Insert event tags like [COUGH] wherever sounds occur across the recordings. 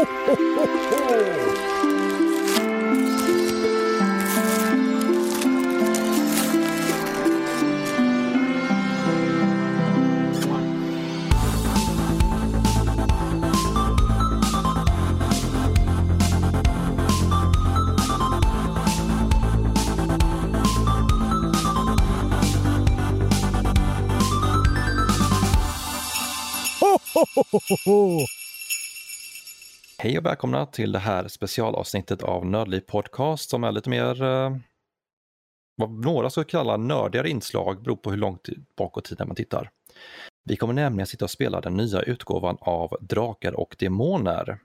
ho, ho, ho, ho. Hej och välkomna till det här specialavsnittet av Nördliv Podcast som är lite mer eh, vad några skulle kalla nördigare inslag, beror på hur långt bakåt tiden man tittar. Vi kommer nämligen sitta och spela den nya utgåvan av Drakar och Demoner.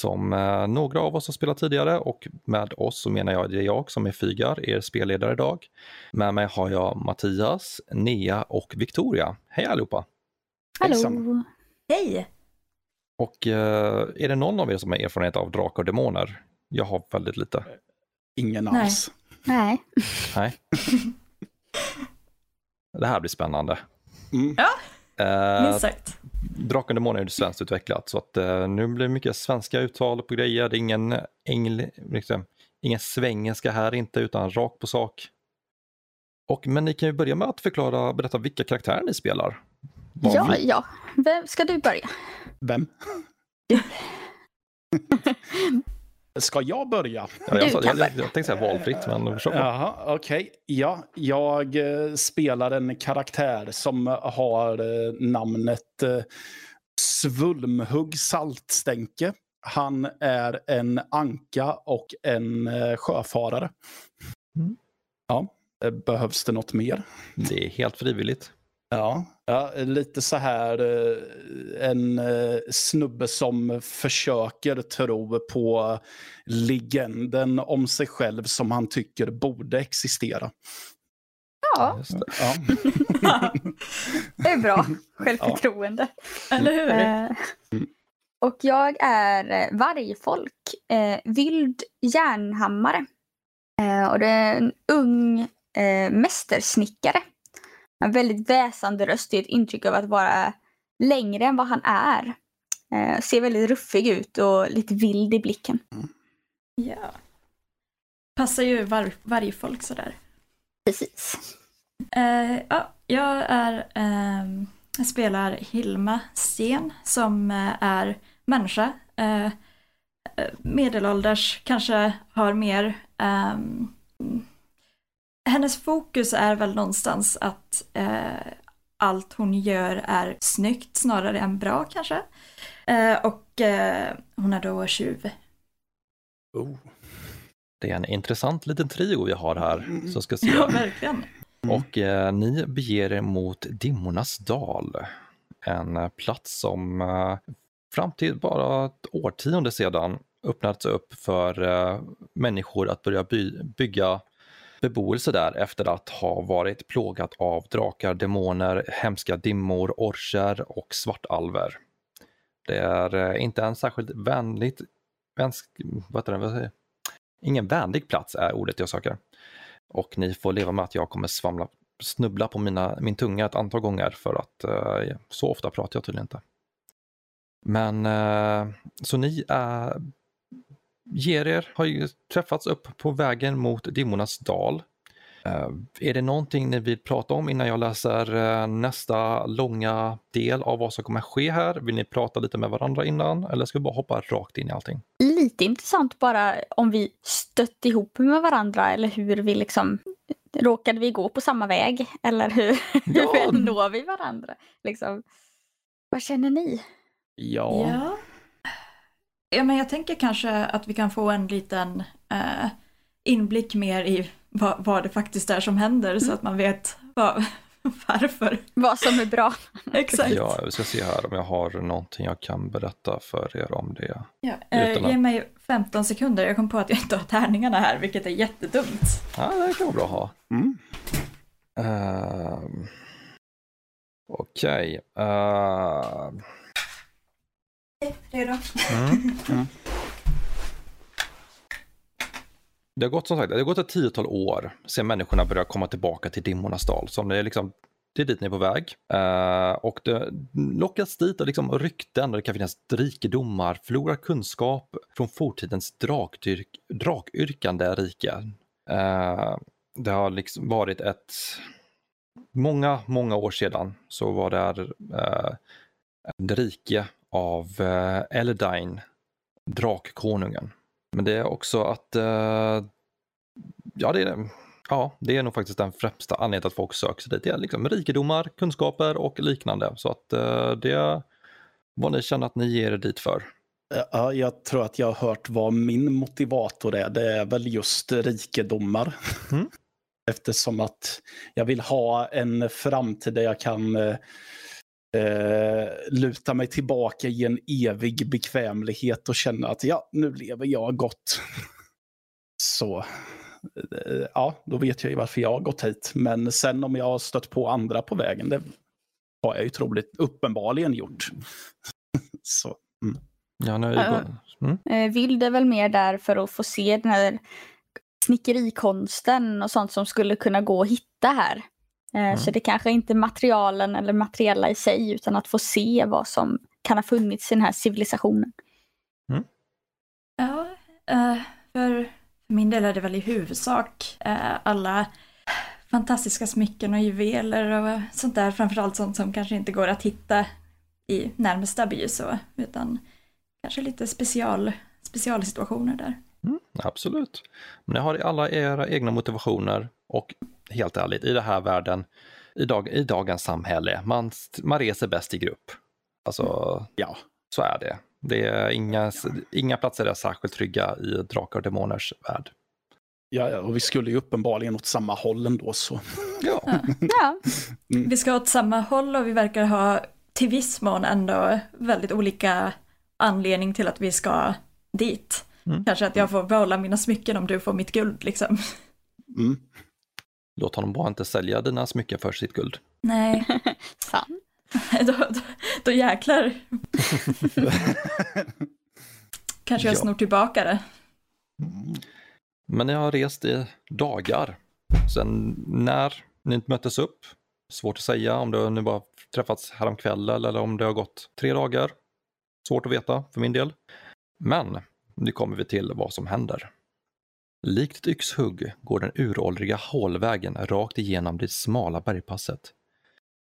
Som eh, några av oss har spelat tidigare och med oss så menar jag det är jag som är Fygar, er spelledare idag. Med mig har jag Mattias, Nea och Victoria. Hej allihopa! Hallå! Hej! Och eh, är det någon av er som har erfarenhet av drakar och demoner? Jag har väldigt lite. Ingen Nej. alls. Nej. Nej. [LAUGHS] det här blir spännande. Mm. Eh, Minst sagt. Drakar och demoner är ju svenskt utvecklat så att eh, nu blir det mycket svenska uttal på grejer. Det är ingen, engel, liksom, ingen svengelska här inte utan rakt på sak. Och, men ni kan ju börja med att förklara, berätta vilka karaktärer ni spelar. Vad Ja, vi- ja. Vem ska du börja? Vem? [LAUGHS] Ska jag börja? Ja, jag, Du sa- kan jag, jag, jag tänkte säga valfritt men försök bara. Jaha, okej. Ja, jag eh, spelar en karaktär som har eh, namnet eh, Svulmhugg Saltstänke. Han är en anka och en eh, sjöfarare. Mm. Ja, eh, behövs det något mer? Det är helt frivilligt. Ja, ja lite så här eh, en eh, snubbe som försöker tro på legenden om sig själv som han tycker borde existera. Ja, det. Ja. [LAUGHS] det är bra. Självförtroende. Eller hur? Eh, och jag är vargfolk. Eh, vild järnhammare. Eh, och det är en ung eh, mästersnickare. En väldigt väsande röst, ger ett intryck av att vara längre än vad han är. Eh, ser väldigt ruffig ut och lite vild i blicken. Ja. Passar ju var, varje folk sådär. Precis. Eh, ja, jag är, jag spelar Hilma Sten som eh, är människa. Eh, eh, medelålders, kanske har mer ehm, hennes fokus är väl någonstans att eh, allt hon gör är snyggt snarare än bra kanske. Eh, och eh, hon är då tjuv. Oh. Det är en intressant liten trio vi har här. Mm. Så ska se. Ja, verkligen. Mm. Och eh, ni beger er mot Dimmornas dal. En eh, plats som eh, fram till bara ett årtionde sedan öppnats upp för eh, människor att börja by- bygga beboelse där efter att ha varit plågat av drakar, demoner, hemska dimmor, orcher och svartalver. Det är eh, inte en särskilt vänligt, vänsk, vad heter det, vad säger jag? ingen vänlig plats är ordet jag söker. Och ni får leva med att jag kommer svamla, snubbla på mina, min tunga ett antal gånger för att eh, så ofta pratar jag tydligen inte. Men eh, så ni är ger er, har ju träffats upp på vägen mot Dimmornas dal. Eh, är det någonting ni vill prata om innan jag läser eh, nästa långa del av vad som kommer ske här? Vill ni prata lite med varandra innan eller ska vi bara hoppa rakt in i allting? Lite intressant bara om vi stött ihop med varandra eller hur vi liksom Råkade vi gå på samma väg? Eller hur, [LAUGHS] Ja. hur når vi varandra? Liksom. Vad känner ni? Ja. Ja. Ja, men jag tänker kanske att vi kan få en liten eh, inblick mer i vad, vad det faktiskt är som händer så att man vet vad, [LAUGHS] varför. Vad som är bra? [LAUGHS] Exakt. Ja, vi ska se här om jag har någonting jag kan berätta för er om det. Ja, eh, Utan att- ge mig 15 sekunder, jag kom på att jag inte har tärningarna här, vilket är jättedumt. Ja, det kan vara bra att ha. Mm. Ehm, Okej. ehm, Redo? mm. Mm. Det har gått som sagt, det har gått ett tiotal år sedan människorna började komma tillbaka till Dimmornas dal. Så det är liksom det är dit ni är på väg. Uh, och det lockas dit av liksom rykten och det kan finnas rikedomar, förlorad kunskap från forntidens drakdyrk, drakyrkande rike. Uh, det har liksom varit ett... Många, många år sedan så var det uh, ett rike av uh, Eldine, drakkonungen. Men det är också att ja, det är, ja, det är nog faktiskt den främsta anledningen att folk söker sig dit. Det är liksom rikedomar, kunskaper och liknande. Så att uh, det är vad ni känner att ni ger er dit för. Ja, jag tror att jag har hört vad min motivator är. Det är väl just rikedomar. Mm. [LAUGHS] Eftersom att jag vill ha en framtid där jag kan eh, luta mig tillbaka i en evig bekvämlighet och känna att ja, nu lever jag gott. Så Eh, ja, då vet jag ju varför jag har gått hit. Men sen om jag har stött på andra på vägen, det har jag ju troligt uppenbarligen gjort. [LAUGHS] Så. Mm. Ja, nej, mm. Eh, Vild är väl mer där för att få se den här snickerikonsten och sånt som skulle kunna gå att hitta här. Eh, mm. Så det kanske inte är materialen eller materiella i sig utan att få se vad som kan ha funnits i den här civilisationen. Mm. Ja, för för min del är det väl i huvudsak eh, alla fantastiska smycken och juveler och sånt där. Framförallt sånt som kanske inte går att hitta i närmsta by så, utan kanske lite special, specialsituationer där. Mm, absolut. Men ni har alla era egna motivationer och helt ärligt, i den här världen, i, dag, i dagens samhälle, man, man reser bäst i grupp. Alltså, ja, så är det. Det är inga, inga platser är särskilt trygga i drakar och demoners värld. Ja, och vi skulle ju uppenbarligen åt samma håll ändå så. Ja. ja. Mm. Vi ska åt samma håll och vi verkar ha till viss mån ändå väldigt olika anledning till att vi ska dit. Mm. Kanske att jag får behålla mina smycken om du får mitt guld liksom. Mm. Låt honom bara inte sälja dina smycken för sitt guld. Nej. [LAUGHS] Sant. [LAUGHS] då, då, då jäklar. [LAUGHS] Kanske jag ja. snor tillbaka det. Men ni har rest i dagar. Sen när ni möttes upp, svårt att säga om det nu bara träffats häromkvällen eller om det har gått tre dagar. Svårt att veta för min del. Men nu kommer vi till vad som händer. Likt ett yxhugg går den uråldriga hålvägen rakt igenom det smala bergpasset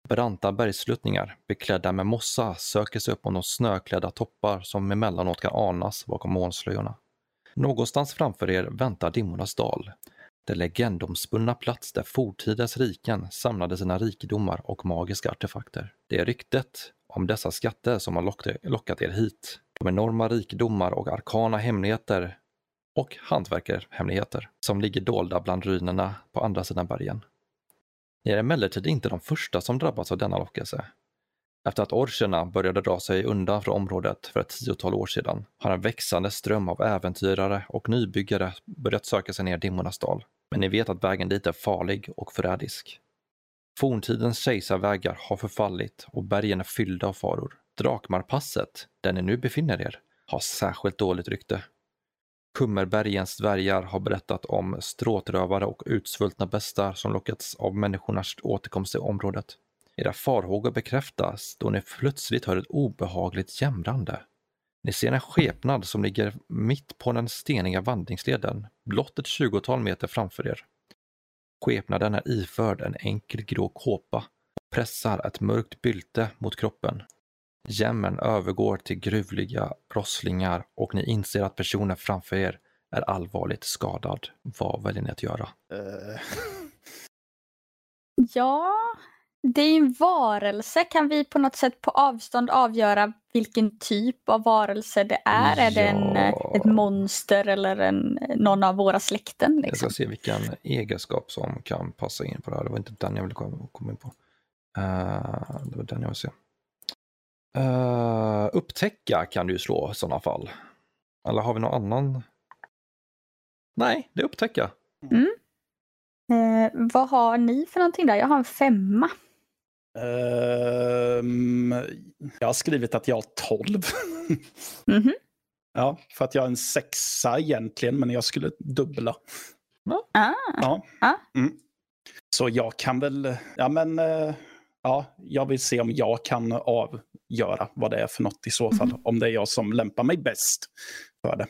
Branta bergssluttningar beklädda med mossa söker sig upp mot de snöklädda toppar som emellanåt kan anas bakom molnslöjorna. Någonstans framför er väntar Dimmornas dal, den legendomspunna plats där forntidens riken samlade sina rikedomar och magiska artefakter. Det är ryktet om dessa skatter som har lockat er hit. De enorma rikedomar och arkana hemligheter och hantverkarhemligheter som ligger dolda bland ruinerna på andra sidan bergen. Ni är emellertid inte de första som drabbats av denna lockelse. Efter att orcherna började dra sig undan från området för ett tiotal år sedan har en växande ström av äventyrare och nybyggare börjat söka sig ner Dimmornas dal. Men ni vet att vägen dit är farlig och förrädisk. Forntidens kejsarvägar har förfallit och bergen är fyllda av faror. Drakmarpasset, där ni nu befinner er, har särskilt dåligt rykte. Kummerbergens dvärgar har berättat om stråtrövare och utsvultna bestar som lockats av människornas återkomst till området. Era farhågor bekräftas då ni plötsligt hör ett obehagligt jämrande. Ni ser en skepnad som ligger mitt på den steniga vandringsleden, blott ett tjugotal meter framför er. Skepnaden är iförd en enkel grå kåpa och pressar ett mörkt bylte mot kroppen. Jämmen övergår till gruvliga rosslingar och ni inser att personen framför er är allvarligt skadad. Vad väljer ni att göra? Uh. [LAUGHS] Ja, det är en varelse. Kan vi på något sätt på avstånd avgöra vilken typ av varelse det är? Ja. Är det en, ett monster eller en, någon av våra släkten? Liksom? Jag ska se vilken egenskap som kan passa in på det här. Det var inte den jag ville komma in på. Uh, det var den jag ville se. Uh, upptäcka kan du slå i sådana fall. Eller har vi någon annan? Nej, det är upptäcka. Mm. Uh, vad har ni för någonting där? Jag har en femma. Uh, jag har skrivit att jag har tolv. [LAUGHS] mm -hmm. Ja, för att jag är en sexa egentligen, men jag skulle dubbla. Ah. Ja. Ah. Mm. Så jag kan väl, ja men uh, ja, jag vill se om jag kan avgöra vad det är för något i så fall. Mhm. Om det är jag som lämpar mig bäst för det.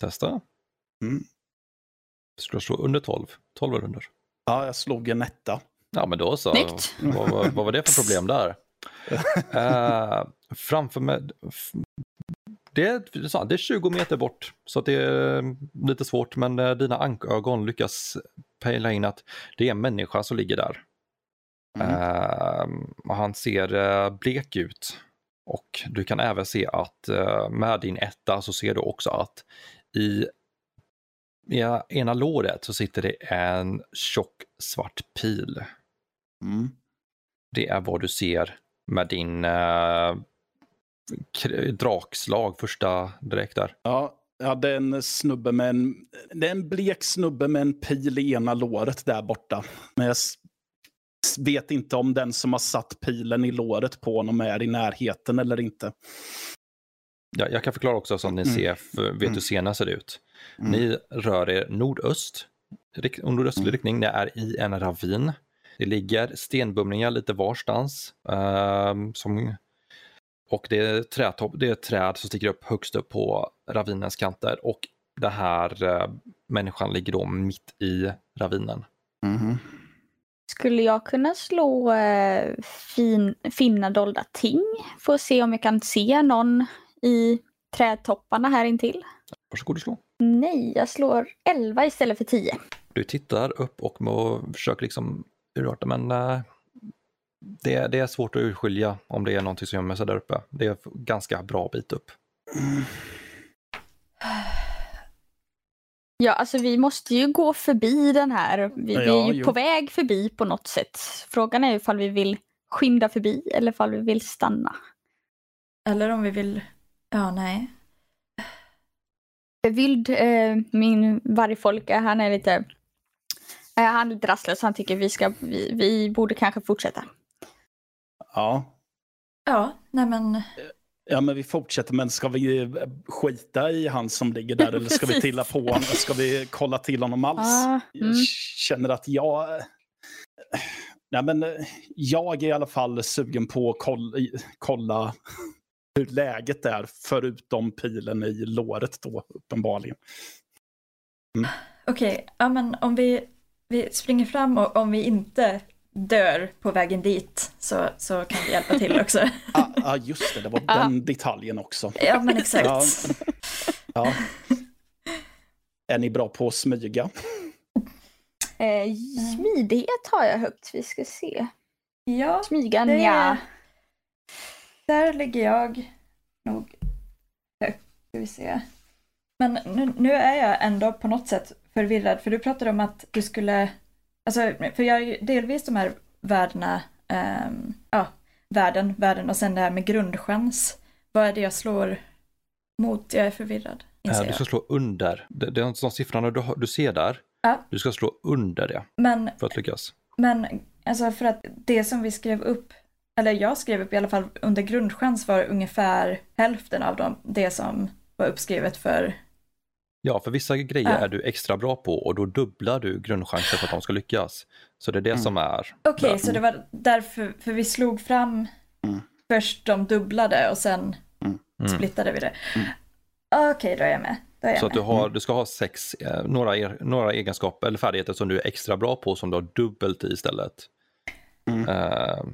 Testa. Mm. Skulle slå under 12. 12 är under. Ja, jag slog en etta. Ja, men då så. Vad, vad, vad var det för problem där? [LAUGHS] Eh, framför mig. Det är, det är sant, det är 20 meter bort, så att det är lite svårt, men eh, dina ankögon lyckas pejla in att det är en människa som ligger där. Mm. Och han ser eh, blek ut. Och du kan även se att eh, med din etta så ser du också att i i ena låret så sitter det en tjock svart pil. Mm. Det är vad du ser med din eh, drakslag första direkt där. Ja, ja, det är en snubbe med en, det är en blek snubbe med en pil i ena låret där borta. Men jag vet inte om den som har satt pilen i låret på honom är i närheten eller inte. Ja, jag kan förklara också så att ni Mm. ser, vet Mm. hur scenen ser ut. Mm. Ni rör er nordöst, nordöstlig Mm. riktning. Ni är i en ravin. Det ligger stenbumlingar lite varstans. ehm, som, och det är, trädtopp, det är träd som sticker upp högst upp på ravinens kanter. Och den här eh, människan ligger då mitt i ravinen. Mhm. Skulle jag kunna slå eh, fin, finna dolda ting? För att se om jag kan se någon i trädtopparna här intill? Varsågod och slå. Nej, jag slår 11 istället för 10. Du tittar upp och må- försöker liksom urarta men eh, det, det är svårt att urskilja om det är någonting som gömmer sig där uppe. Det är ganska bra bit upp. Ja, alltså vi måste ju gå förbi den här. Vi, vi Ja, är ju jo. på väg förbi på något sätt. Frågan är ju ifall vi vill skynda förbi eller ifall vi vill stanna. Eller om vi vill, ja nej. Vild, eh, min vargfolk, eh, han är lite eh, han är lite rastlös. Han tycker vi, ska, vi, vi borde kanske fortsätta. Ja. Ja, nej men ja, men vi fortsätter. Men ska vi eh, skita i han som ligger där eller ska vi tilla på honom? Ska vi kolla till honom alls? Ah, Jag mm. känner att jag... Nej, men eh, jag är i alla fall sugen på att kolla, kolla hur läget är, förutom pilen i låret då, uppenbarligen. okej, ja men om vi, vi springer fram och om vi inte dör på vägen dit så, så kan vi hjälpa till också. [LAUGHS] Ah, ah, just det, det var Ah. den detaljen också. Ja men exakt. Ja. Ja. Är ni bra på att smyga? eh, smidighet har jag högt. Vi ska se. Ja, Smyga, det, nja. där ligger jag nog högt. Ska vi se. Men nu, nu är jag ändå på något sätt förvirrad för du pratade om att du skulle, alltså för jag är ju delvis de här värdena, ehm, ja, värden, värden och sen det här med grundchans. Vad är det jag slår mot? Jag är förvirrad. Inser Du ska slå under. Det, det är de siffrorna du, du ser där. Ja. Du ska slå under det Men för att lyckas. Men alltså för att det som vi skrev upp, eller jag skrev upp i alla fall under grundchans var ungefär hälften av dem, det som var uppskrivet för, Ja, för vissa grejer Ja. är du extra bra på och då dubblar du grundchansen för att de ska lyckas. Så det är det Mm. som är. okej där. så det var därför, för vi slog fram Mm. först de dubblade och sen Mm. splittade vi det. Mm. Okej, då är jag med. Är jag Så att du, med. har, du ska ha sex, eh, några, er, några egenskaper eller färdigheter som du är extra bra på som du har dubbelt i istället. Mm. Eh,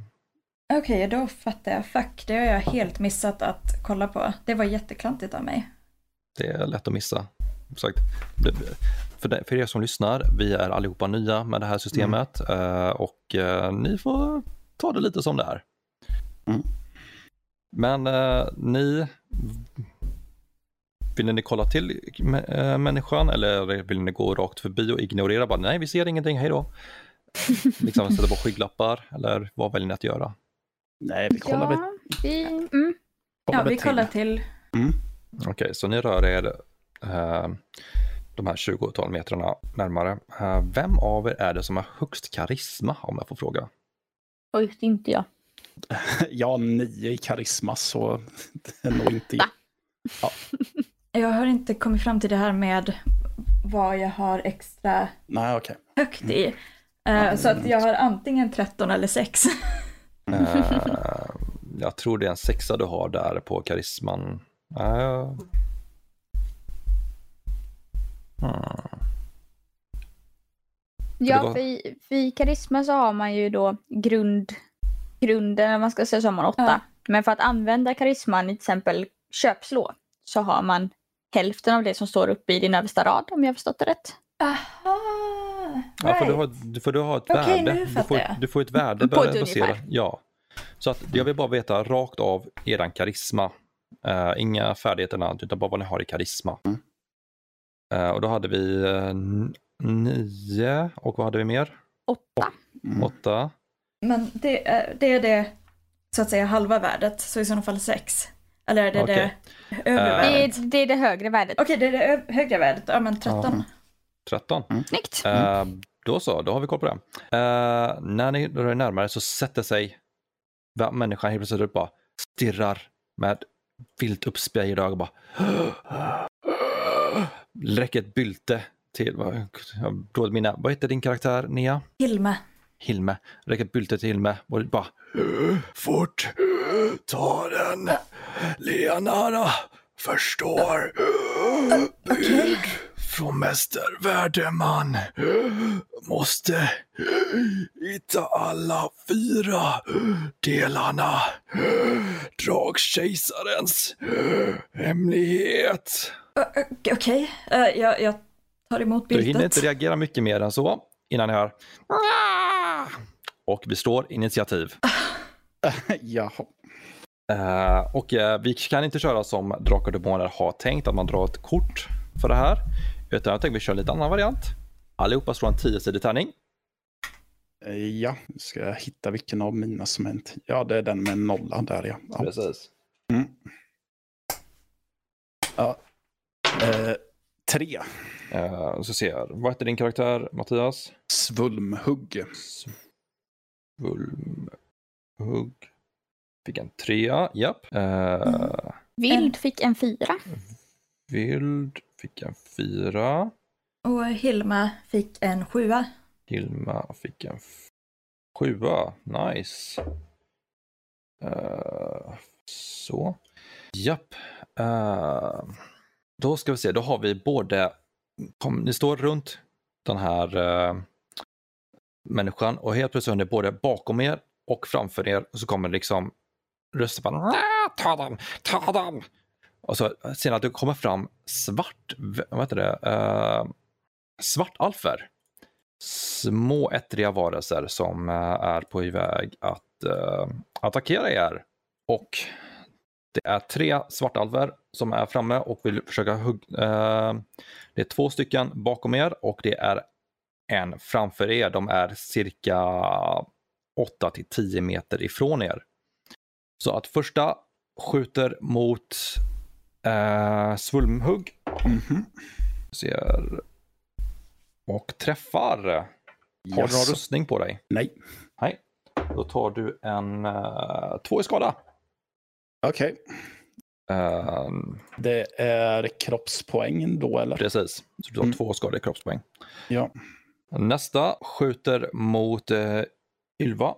Okej, då fattar jag. Fuck, det har jag helt missat att kolla på. Det var jätteklantigt av mig. det är lätt att missa. Sagt, det, för, er som lyssnar, vi är allihopa nya med det här systemet eh, och eh, ni får ta det lite som det är. Mm. Men eh, ni, vill ni kolla till människan eller vill ni gå rakt förbi och ignorera? Bara, Nej, vi ser ingenting, hej då. [LAUGHS] liksom sätta på skygglappar eller vad väljer ni att göra? Nej, vi kollar väl. Ja, vi, mm. Ja, väl vi till. kollar till. Okej, så ni rör er de här 20-tal metrarna närmare. Eh, vem av er är det som har högst karisma om jag får fråga? Oj, det är inte jag. [LAUGHS] Jag har nio i karisma, så [LAUGHS] det är nog inte jag. Va? [LAUGHS] Jag har inte kommit fram till det här med vad jag har extra Nej, okej. högt i. Eh, så att jag har antingen 13 eller 6. Eh, jag tror det är en sexa du har där på karisman. Uh, hmm. Ja, för i, för i karisma så har man ju då grund, grunden, eller man ska säga så har man åtta. Ja. Men för att använda karisman i till exempel köpslå så har man hälften av det som står uppe i din översta rad om jag har förstått det rätt. Aha! Ja, för du har, för du har ett Okej, värde. du, får, du får ett värde På ett ungefär. Ja. Så att jag vill bara veta rakt av eran karisma. Eh, inga färdigheterna, utan bara vad ni har i karisma. Mm. Eh, och då hade vi eh, nio och vad hade vi mer? Åtta. Mm. Åtta. Men det, är- det är det så att säga halva värdet, så i sådana fall sex. Eller är det Okej. det övre. Det värdet? är, det är det högre värdet. Okej, det är det högre värdet. Ja, men 13. 13. Snyggt. Eh, då så, då har vi koll på det. Eh, när ni rör er närmare så sätter sig människan helt plötsligt upp bara stirrar med vilt uppspejade ögon bara räcker ett bylte till, vad, dåligt minne. Vad heter din karaktär Nia? Hilme. Hilme. Räcker ett bylte till Hilme och bara Fort, ta den. Lena förstår. Bud från Mäster Värdeman. Måste hitta alla fyra delarna. Dragkejsarens hemlighet. Okej, Eh, jag, jag tar emot Du hinner inte reagera mycket mer än så innan ni hör och vi står initiativ. [LAUGHS] Jaha. Eh, och eh, vi kan inte köra som Drakar och Demoner har tänkt, att man drar ett kort för det här. Utan jag tänker vi kör en lite annan variant. Allihopa slår en 10-sidig tärning. Eh, Ja, nu ska jag hitta vilken av mina som är en tio. Ja, det är den med nolla där ja. ja. Precis. Mm. ja. Eh, tre. Uh, så ser jag. Vad heter din karaktär, Mattias? Svulmhugg. Svulmhugg. Fick en trea, japp. Uh, Vild fick en fyra. Vild fick en fyra. Och Hilma fick en sjua. Hilma fick en sjua. Nice. Eh, så. Japp. Eh, då ska vi se, då har vi både, kom, ni står runt den här uh, människan och helt plötsligt hör ni både bakom er och framför er och så kommer liksom röster bara "Ah, ta den, ta den. Och så ser ni att det kommer fram svart, vad heter det, eh, uh, svartalfer små ettriga varelser som uh, är på väg att uh, attackera er. Och det är tre svartalver som är framme och vill försöka hugga. Uh, det är två stycken bakom er och det är en framför er. De är cirka 8 till 10 meter ifrån er. Så att första skjuter mot eh, Svulmhugg Mhm. ser och träffar. Har du någon rustning på dig? Nej. Nej. Då tar du en uh, två i skada. Okej. Eh, Det är kroppspoäng då eller? precis. Så du har Mm. två skador i kroppspoäng. Ja. Nästa skjuter mot uh, Ylva.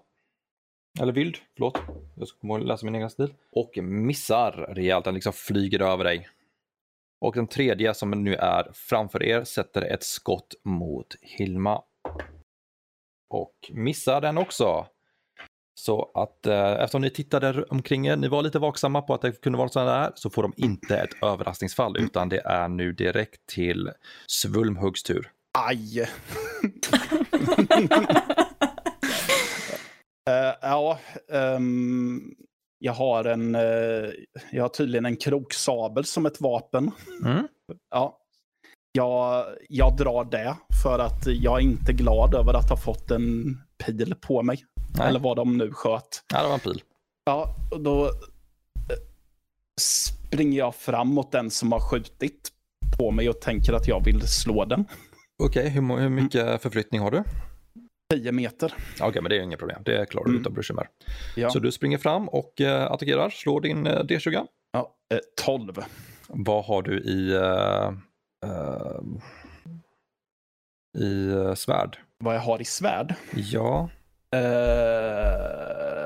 Eller Vild, förlåt. Jag ska läsa min egen stil. Och missar rejält. Den liksom flyger över dig. Och den tredje som nu är framför er sätter ett skott mot Hilma. Och missar den också. Så att eh, eftersom ni tittade omkring er, ni var lite vaksamma på att det kunde vara sådana där, så får de inte ett överraskningsfall utan det är nu direkt till Svulmhuggs tur. Aj! [LAUGHS] [LAUGHS] Eh, ja, ehm, jag har en, eh, jag har tydligen en kroksabel som ett vapen. Mm. Ja. Jag, jag drar det för att jag är inte glad över att ha fått en pil på mig. Nej. Eller vad de nu sköt. Ja, det var en pil. Ja, och då eh, springer jag fram mot den som har skjutit på mig och tänker att jag vill slå den. Okej, hur, mo- hur mycket förflyttning har du? 10 meter. Okej, men det är inget problem. Det klarar du Mm. utan bekymmer. Ja. Så du springer fram och eh, attackerar. Slår din eh, D20. Ja, eh, 12. Vad har du i, eh, eh, i eh, svärd? Vad jag har i svärd. Ja, Eh,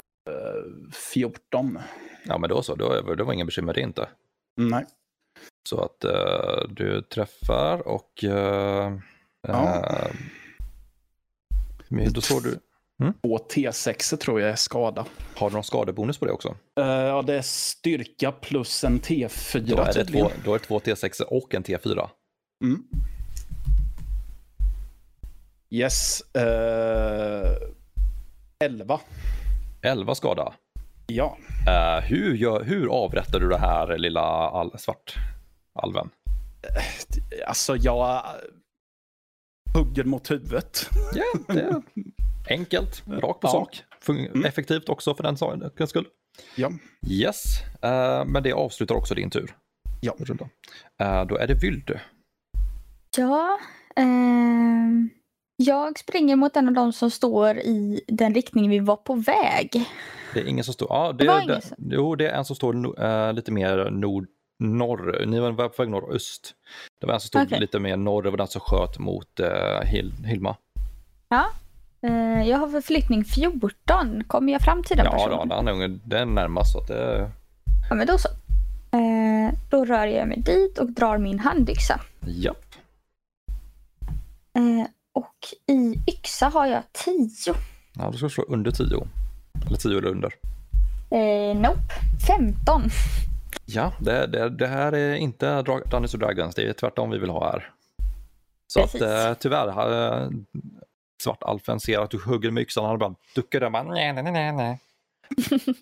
14. Ja, men då så. Då, det var ingen bekymmer det inte. Nej. Så att du träffar och Ja. Uh, men då står du, Två T6 tror jag är skada. har du någon skadebonus på det också? Eh, ja, det är styrka plus en T4 Då är, det tydligen. två, då är det två T6 och en T4. Mm. Yes. Uh, 11. 11 skada. Ja. Eh, hur, gör, hur avrättar du det här lilla all, svartalven? Alltså, jag hugger mot huvudet. Ja, det är [LAUGHS] enkelt, rakt på Ja. sak. Mm. Effektivt också för den sakens skull. Ja. Yes, eh, men det avslutar också din tur. Ja. Runda. Eh, då är det Vyld. Ja, ehm, jag springer mot en av de som står i den riktning vi var på väg. Det är ingen som står... Ja, det, Det var det, ingen som- Jo, det är en som står no, eh, lite mer nord, norr. Ni var på väg nordöst. Det var en som stod Okej. lite mer norr, det var den som sköt mot uh, Hil, Hilma. Eh, jag har förflyttning 14. Kommer jag fram till den Ja, personen? då, den den är närmast. Så att det, Ja, men då så. Eh, då rör jag mig dit och drar min handyxa. japp. Eh, och i yxa har jag 10. Ja, då ska du slå under 10. Eller 10 eller under. Eh, nope, 15. Ja, det, det, det här är inte Dungeons Dragons, det är tvärtom vi vill ha här. Så Precis. att eh, tyvärr, äh, svartalfen ser att du hugger med yxan och han bara duckar där. Man, nej, nej, nej, nej. [LAUGHS]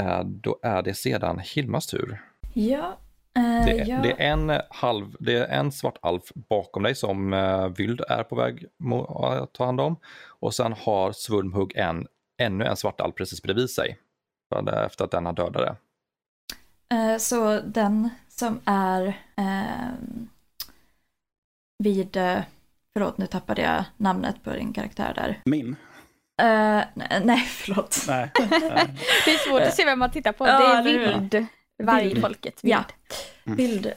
Eh, då är det sedan Hilmas tur. Ja. eh, Det, är- ja. det, är en halv, det är en svart alf bakom dig som uh, Vyld är på väg att ta hand om. Och sen har Svulmhugg en, ännu en svart alf precis bredvid sig. Efter att den har dödat det. Eh, Så den som är ehm, vid, eh, förlåt nu tappade jag namnet på din karaktär där. Min? Eh, nej, nej, förlåt. Nej. Nej. [LAUGHS] Det är svårt att se vem man tittar på. Ja, det är vild. Vargfolket. Vild. Ja. Vild. Eh,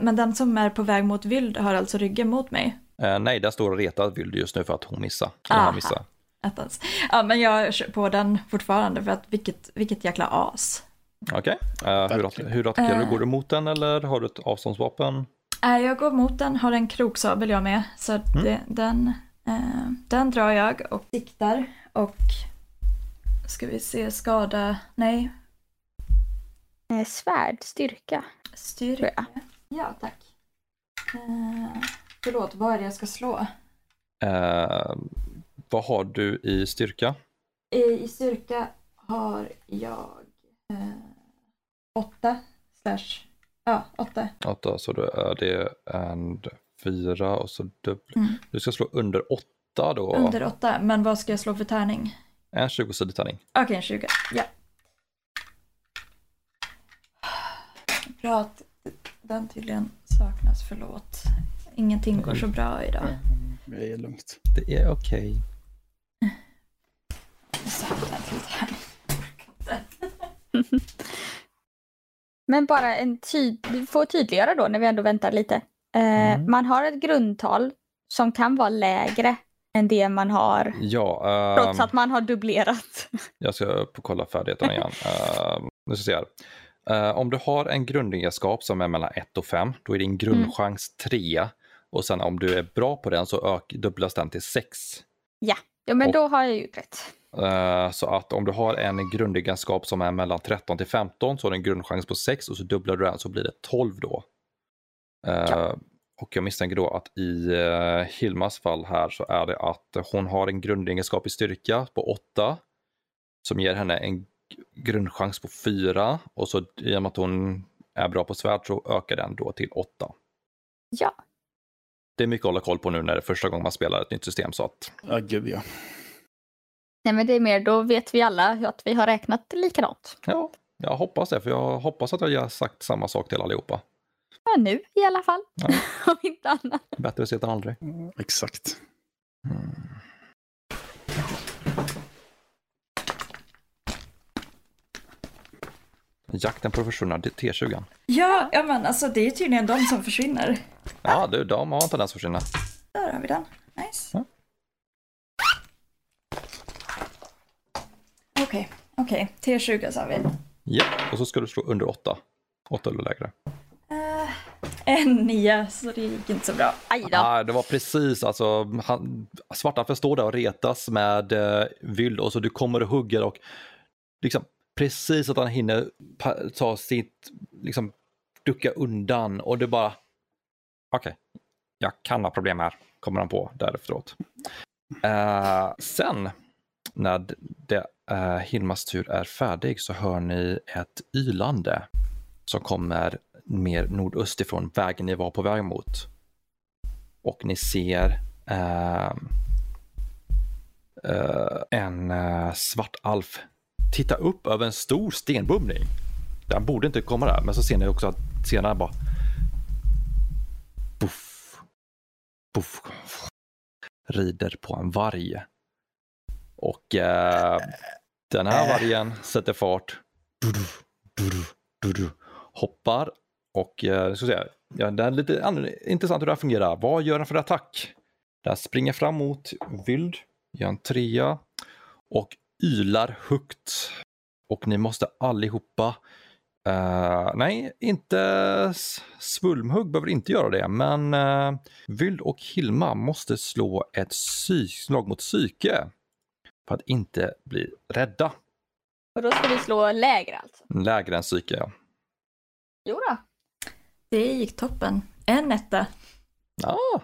men den som är på väg mot Vild har alltså ryggen mot mig. Eh, nej, där står och retar Vyld just nu för att hon missar. Missar. Attans. Ja, men jag kör på den fortfarande för att vilket, vilket jäkla as. Okej. Eh, okay. Uh, hur, attackerar du? Eh. Går du mot den eller har du ett avståndsvapen? Uh, jag går mot den, har en kroksabel jag med. Så mm. det, den, uh, den drar jag och siktar. Och ska vi se, skada, nej. Svärd, styrka. Styrka. Ja, tack. Uh, förlåt, vad är det jag ska slå? Uh, vad har du i styrka? I, i styrka har jag... Uh, 8 slash, ja 8. 8 så då är det en 4 och så dubbel. Mm. Du ska slå under 8 då. Under 8, men vad ska jag slå för tärning? En 20-sidig tärning. Okej, okay, en 20. Ja. Bra att den tydligen saknas, förlåt. Ingenting går så bra idag. Det är lugnt. Det är okej. Okay. Jag saknar till tärning. [LAUGHS] Men bara en tyd... Får tydliggöra då när vi ändå väntar lite. Eh, Mm. Man har ett grundtal som kan vara lägre än det man har Ja, trots ehm, att man har dubblerat. [LAUGHS] jag ska upp och kolla färdigheterna igen. uh, [LAUGHS] nu ska vi se här. Eh, om du har en grundegenskap som är mellan 1 och 5, då är din grundchans 3. Och sen om du är bra på den så ök, dubblas den till 6. Ja, men Och- då har jag gjort rätt. Eh, Så att om du har en grundegenskap som är mellan 13 till 15 så har du en grundchans på 6 och så dubblar du den så blir det 12 då. Eh, Ja. Och jag misstänker då att i uh, Hilmas fall här så är det att hon har en grundegenskap i styrka på 8 som ger henne en grundchans på 4 och så i och med att hon är bra på svärd så ökar den då till 8. Ja, Det är mycket att hålla koll på nu när det är första gången man spelar ett nytt system så att Ja, gud ja. Nej, men det är mer då vet vi alla att vi har räknat likadant. ja, jag hoppas det för jag hoppas att jag har sagt samma sak till allihopa. Ja, nu i alla fall. Ja. [LAUGHS] Om inte annat. Bättre sent än aldrig. Exakt. Jakten på försvunna T20. Ja, ja men alltså det är tydligen de som försvinner. Ja, du, de har en tendens att försvinna. Där har vi den. Nice. Ja. Okej, Okej, T20 sa vi. Ja, och så ska du slå under 8. 8 eller lägre. Eh, en nia, så det gick inte så bra. Aj då. Ah, det var precis, alltså, han, Svartalfen står där och retas med eh, Vyld och så du kommer och hugger och liksom precis att han hinner ta sitt, liksom ducka undan och det bara, okej, jag kan ha problem här, kommer han på där efteråt. Uh, sen när det, uh, Hilmas tur är färdig så hör ni ett ylande som kommer mer nordöst ifrån vägen ni var på väg mot. Och ni ser uh, en uh, svart alf titta upp över en stor stenbumling. Den borde inte komma där, men så ser ni också att senare bara Puff, puff, rider på en varg. Och eh, den här vargen sätter fart, hoppar och eh, ska säga, ja, det är lite an- intressant hur det här fungerar. Vad gör den för attack? Den springer fram mot Vyld, gör en trea och ylar högt. Och ni måste allihopa Uh, nej, inte Svulmhugg behöver inte göra det, men uh, Vyld och Hilma måste slå ett slag mot psyke för att inte bli rädda. Och då ska vi slå lägre alltså. Lägre än psyke, ja. Jo då. Det gick toppen. En etta. Ah,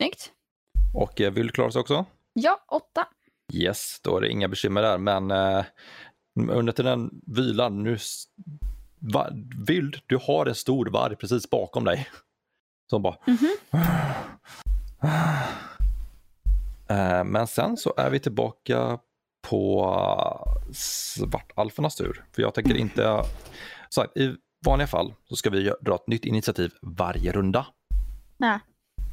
Snyggt. och uh, Vyld klarar sig också? Ja, åtta. Yes, då är det inga bekymmer där, men uh, under till den vilan, nu va, Vyld, du har en stor varg precis bakom dig. Som bara... Mhm. [SIGHS] Eh, Men sen så är vi tillbaka på eh, svartalfernas tur. För jag tänker inte... Så här, I vanliga fall så ska vi dra ett nytt initiativ varje runda. Nej.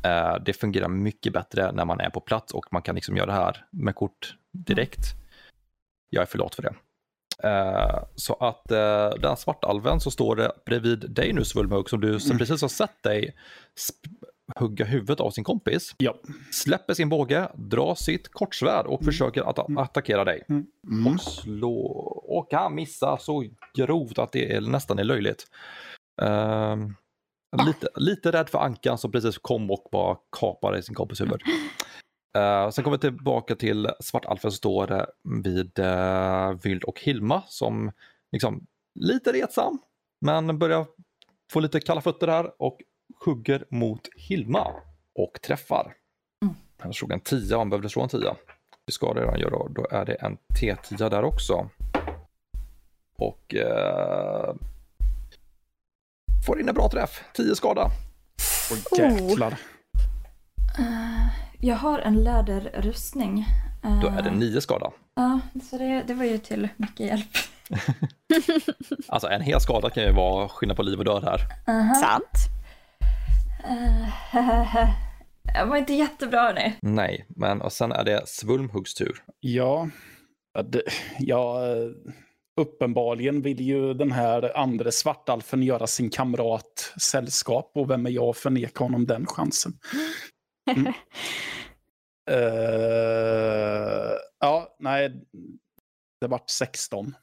Eh, Det fungerar mycket bättre när man är på plats och man kan liksom göra det här med kort direkt. Jag är för lat för det. Eh, Så att eh, den svartalven så står det bredvid dig nu Svulmhugg som du som precis har sett dig hugga huvudet av sin kompis. Ja. Släpper sin båge, drar sitt kortsvärd och försöker att attackera dig. Mm. Och slå och han missar så grovt att det är, nästan är löjligt. Ehm, lite, lite rädd för ankan som precis kom och bara kapade sin kompis huvud. Uh, [LAUGHS] sen kommer vi tillbaka till Svartalfen som står uh, vid uh, Vyld och Hilma som liksom lite retsam men börjar få lite kalla fötter här och hugger mot Hilma och träffar. Mm. Han slog en 10 och han behövde slå en 10. Det ska det redan göra. Då är det en T10 där också. Och eh, får in en bra träff. 10 skada. Och jäklar. Eh, jag har en läderrustning. Eh, Då är det 9 skada. Ja, så det, det var ju till mycket hjälp. [LAUGHS] Alltså en hel skada kan ju vara skillnad på liv och död här. Aha. Sant. Eh, [LAUGHS] Det var inte jättebra hörni. Nej, men och sen är det Svulmhuggs tur. Ja, ja, det, ja, eh, uppenbarligen vill ju den här andra svartalfen göra sin kamrat sällskap och vem är jag att förneka honom den chansen? Mm. [LAUGHS] Eh, ja, nej, det vart 16.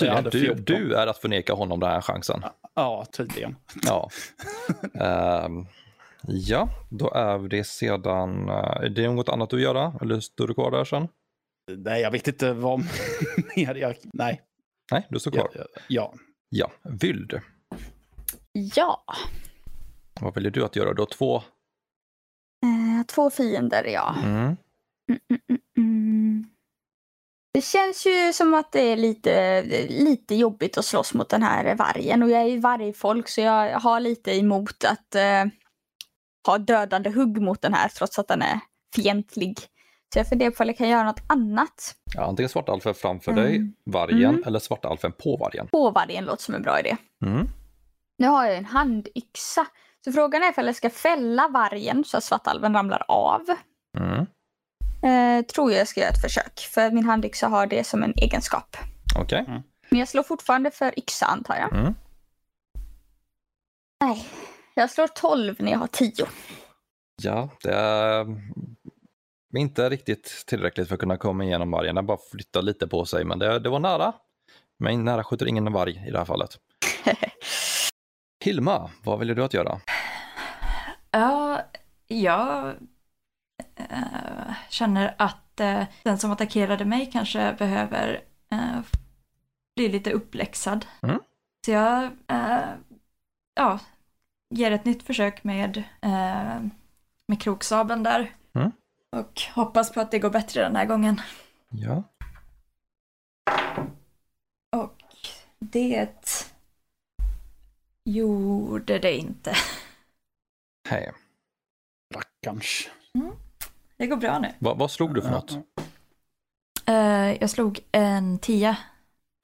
Jag hade Tydligen, du, 14. du är att förneka honom den här chansen. Ja, tydligen. Ja. [LAUGHS] Ehm, ja, då är det sedan... eh, Är det något annat att göra? Eller står du kvar där sen? Nej, jag vet inte vad [LAUGHS] mer jag... Nej. Nej, du står kvar. Ja, ja. Ja, Vyld. Ja. Vad väljer du att göra? Du har två. Eh, två fiender, ja. Mm. Mm, mm, mm, mm. Det känns ju som att det är lite, lite jobbigt att slåss mot den här vargen. Och jag är ju vargfolk så jag har lite emot att eh, ha dödande hugg mot den här trots att den är fientlig. Så jag funderar på om jag kan göra något annat. Ja, antingen svartalfen framför Mm. dig, vargen, Mm. eller svartalfen på vargen. På vargen låter som en bra idé. Mm. Nu har jag en handyxa. Så frågan är ifall jag ska fälla vargen så att svartalven ramlar av. Mm. Eh, tror jag ska göra ett försök. För min handyxa har det som en egenskap. Okej. Men jag slår fortfarande för yxa antar jag. Mm. Nej, jag slår 12 när jag har 10. Ja, det är... inte riktigt tillräckligt för att kunna komma igenom vargen. Den bara flyttar lite på sig, men det, det var nära. Men nära skjuter ingen varg i det här fallet. [LAUGHS] Hilma, vad vill du att göra? Ja, jag eh, känner att eh, den som attackerade mig kanske behöver eh, bli lite uppläxad. Mm. Så jag ja, ger ett nytt försök med, med kroksabeln där. Mm. Och hoppas på att det går bättre den här gången. Ja. Och det gjorde det inte. Hej. Rackarns. Det går bra nu. Vad, vad slog du för något? Eh, jag slog en tia.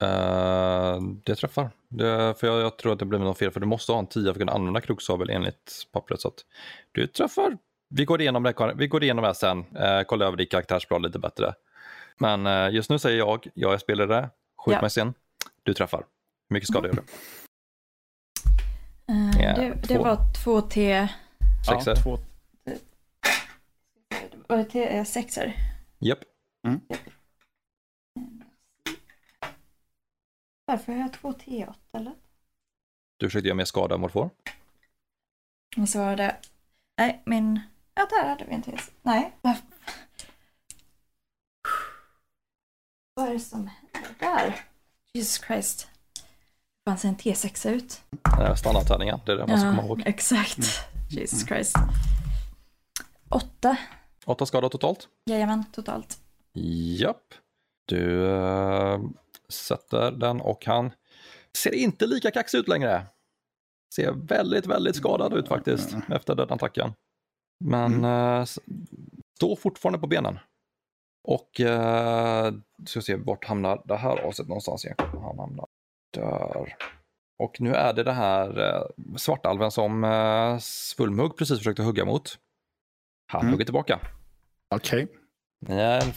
Eh, det träffar. Det, för jag, jag tror att det blir något fel, för du måste ha en 10 för att kunna använda kroksabel enligt pappret. Så att du träffar. Vi går igenom det, vi går igenom det här sen. Uh, kolla över ditt karaktärsblad lite bättre. Men uh, just nu säger jag, jag är spelare, skjut Ja. mig sen. Du träffar. Hur mycket skada gör du? Eh, Ja, det, det var två T... Sexor? Ja, två, Var det T eh, sexor? Japp. Varför har jag två T8 eller? Du försökte göra mer skada än vad du får. Och så var det... Nej, min... Ja, där hade vi en T... Nej. Vad är det som händer där? Jesus Christ. Det fanns en T6 ut. Standardtärningar, det är det man ska komma ihåg. exakt. Jesus Christ. Åtta. Åtta skada totalt. Jajamän, totalt. Japp. Du eh, sätter den och han ser inte lika kaxig ut längre. Ser väldigt, väldigt skadad ut faktiskt efter den attacken. Men eh, s- står fortfarande på benen. Och eh, ska se vart hamnar det här aset någonstans egentligen. Han hamnar där. Och nu är det det här eh, svartalven som eh, Svulmhugg precis försökte hugga mot. Han Mm. hugger tillbaka. Okej. Ni är en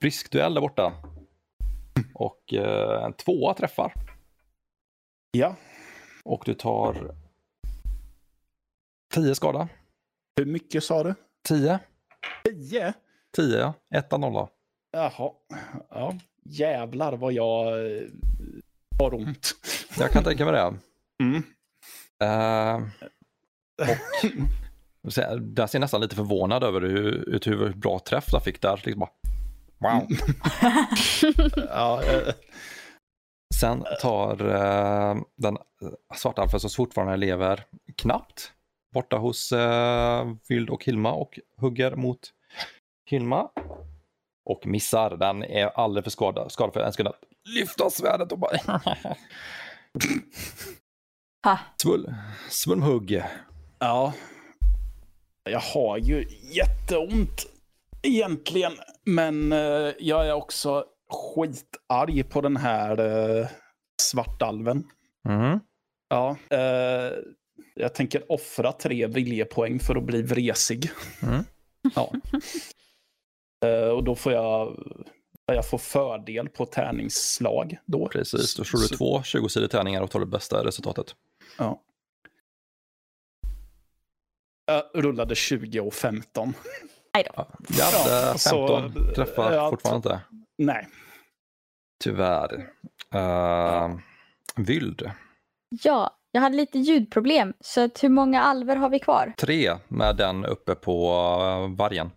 brisk duell där borta. Och eh, en tvåa träffar. Ja. Och du tar 10 skada. Hur mycket sa du? 10. Tio? 10 ja. 1 nolla. Jaha. Ja. Jävlar vad jag eh, har ont. Jag kan tänka mig det. [LAUGHS] Mm. Eh, och där ser nästan lite förvånad över hur, hur bra träff jag fick där. Liksom bara, wow. [LAUGHS] Ja, eh, Sen tar eh, den svarta alfen som fortfarande lever knappt borta hos eh, Vild och Hilma och hugger mot Hilma. Och missar. Den är alldeles för skadad, skadad för att ens kunna lyfta svärdet och bara... Ha. Svull, svulmhugg. ja. Jag har ju jätteont egentligen. Men eh, jag är också skitarg på den här eh, svartalven. Mm. Ja. Eh, jag tänker offra tre viljepoäng för att bli vresig. Mm. Ja. Eh, och då får jag, jag får fördel på tärningsslag då. Precis, då slår du Så- två 20-sidiga tärningar och tar det bästa resultatet. Ja. Jag rullade 20 och 15. Ja, ja, Ja, så- 15 träffar ja, fortfarande inte. Nej. Tyvärr. Uh, Vild. Ja, jag hade lite ljudproblem. Så att hur många alver har vi kvar? Tre med den uppe på eh, vargen.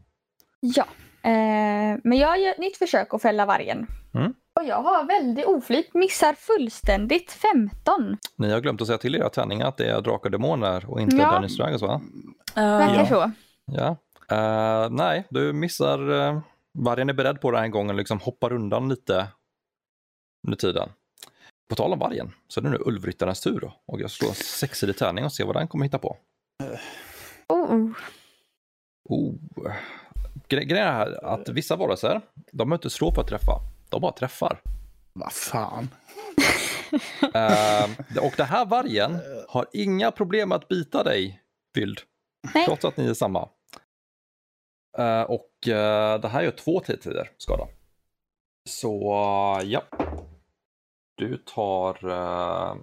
Ja. Eh, men jag gör ett nytt försök att fälla vargen. Mm. Och jag har väldigt oflyt, missar fullständigt 15. Ni har glömt att säga till era tärningar att det är drakar och demoner och inte Ja. Dungeons Dragons va? Verkar Ja. så. Ja. Eh, nej, du missar. Uh, vargen är beredd på den här gången liksom hoppar undan lite under tiden. På tal om vargen så är det nu Ulvryttarens tur då. och jag slår en sexsidig tärning och ser vad den kommer hitta på. Oh. Oh. Gre- grejen är här att vissa varelser, de behöver inte slå för att träffa. De bara träffar. Vad fan. [LAUGHS] Eh, och den här vargen har inga problem att bita dig, Vild. Nej. Trots att ni är samma. Eh, och eh, det här gör två tider skada. Så ja. Du tar eh,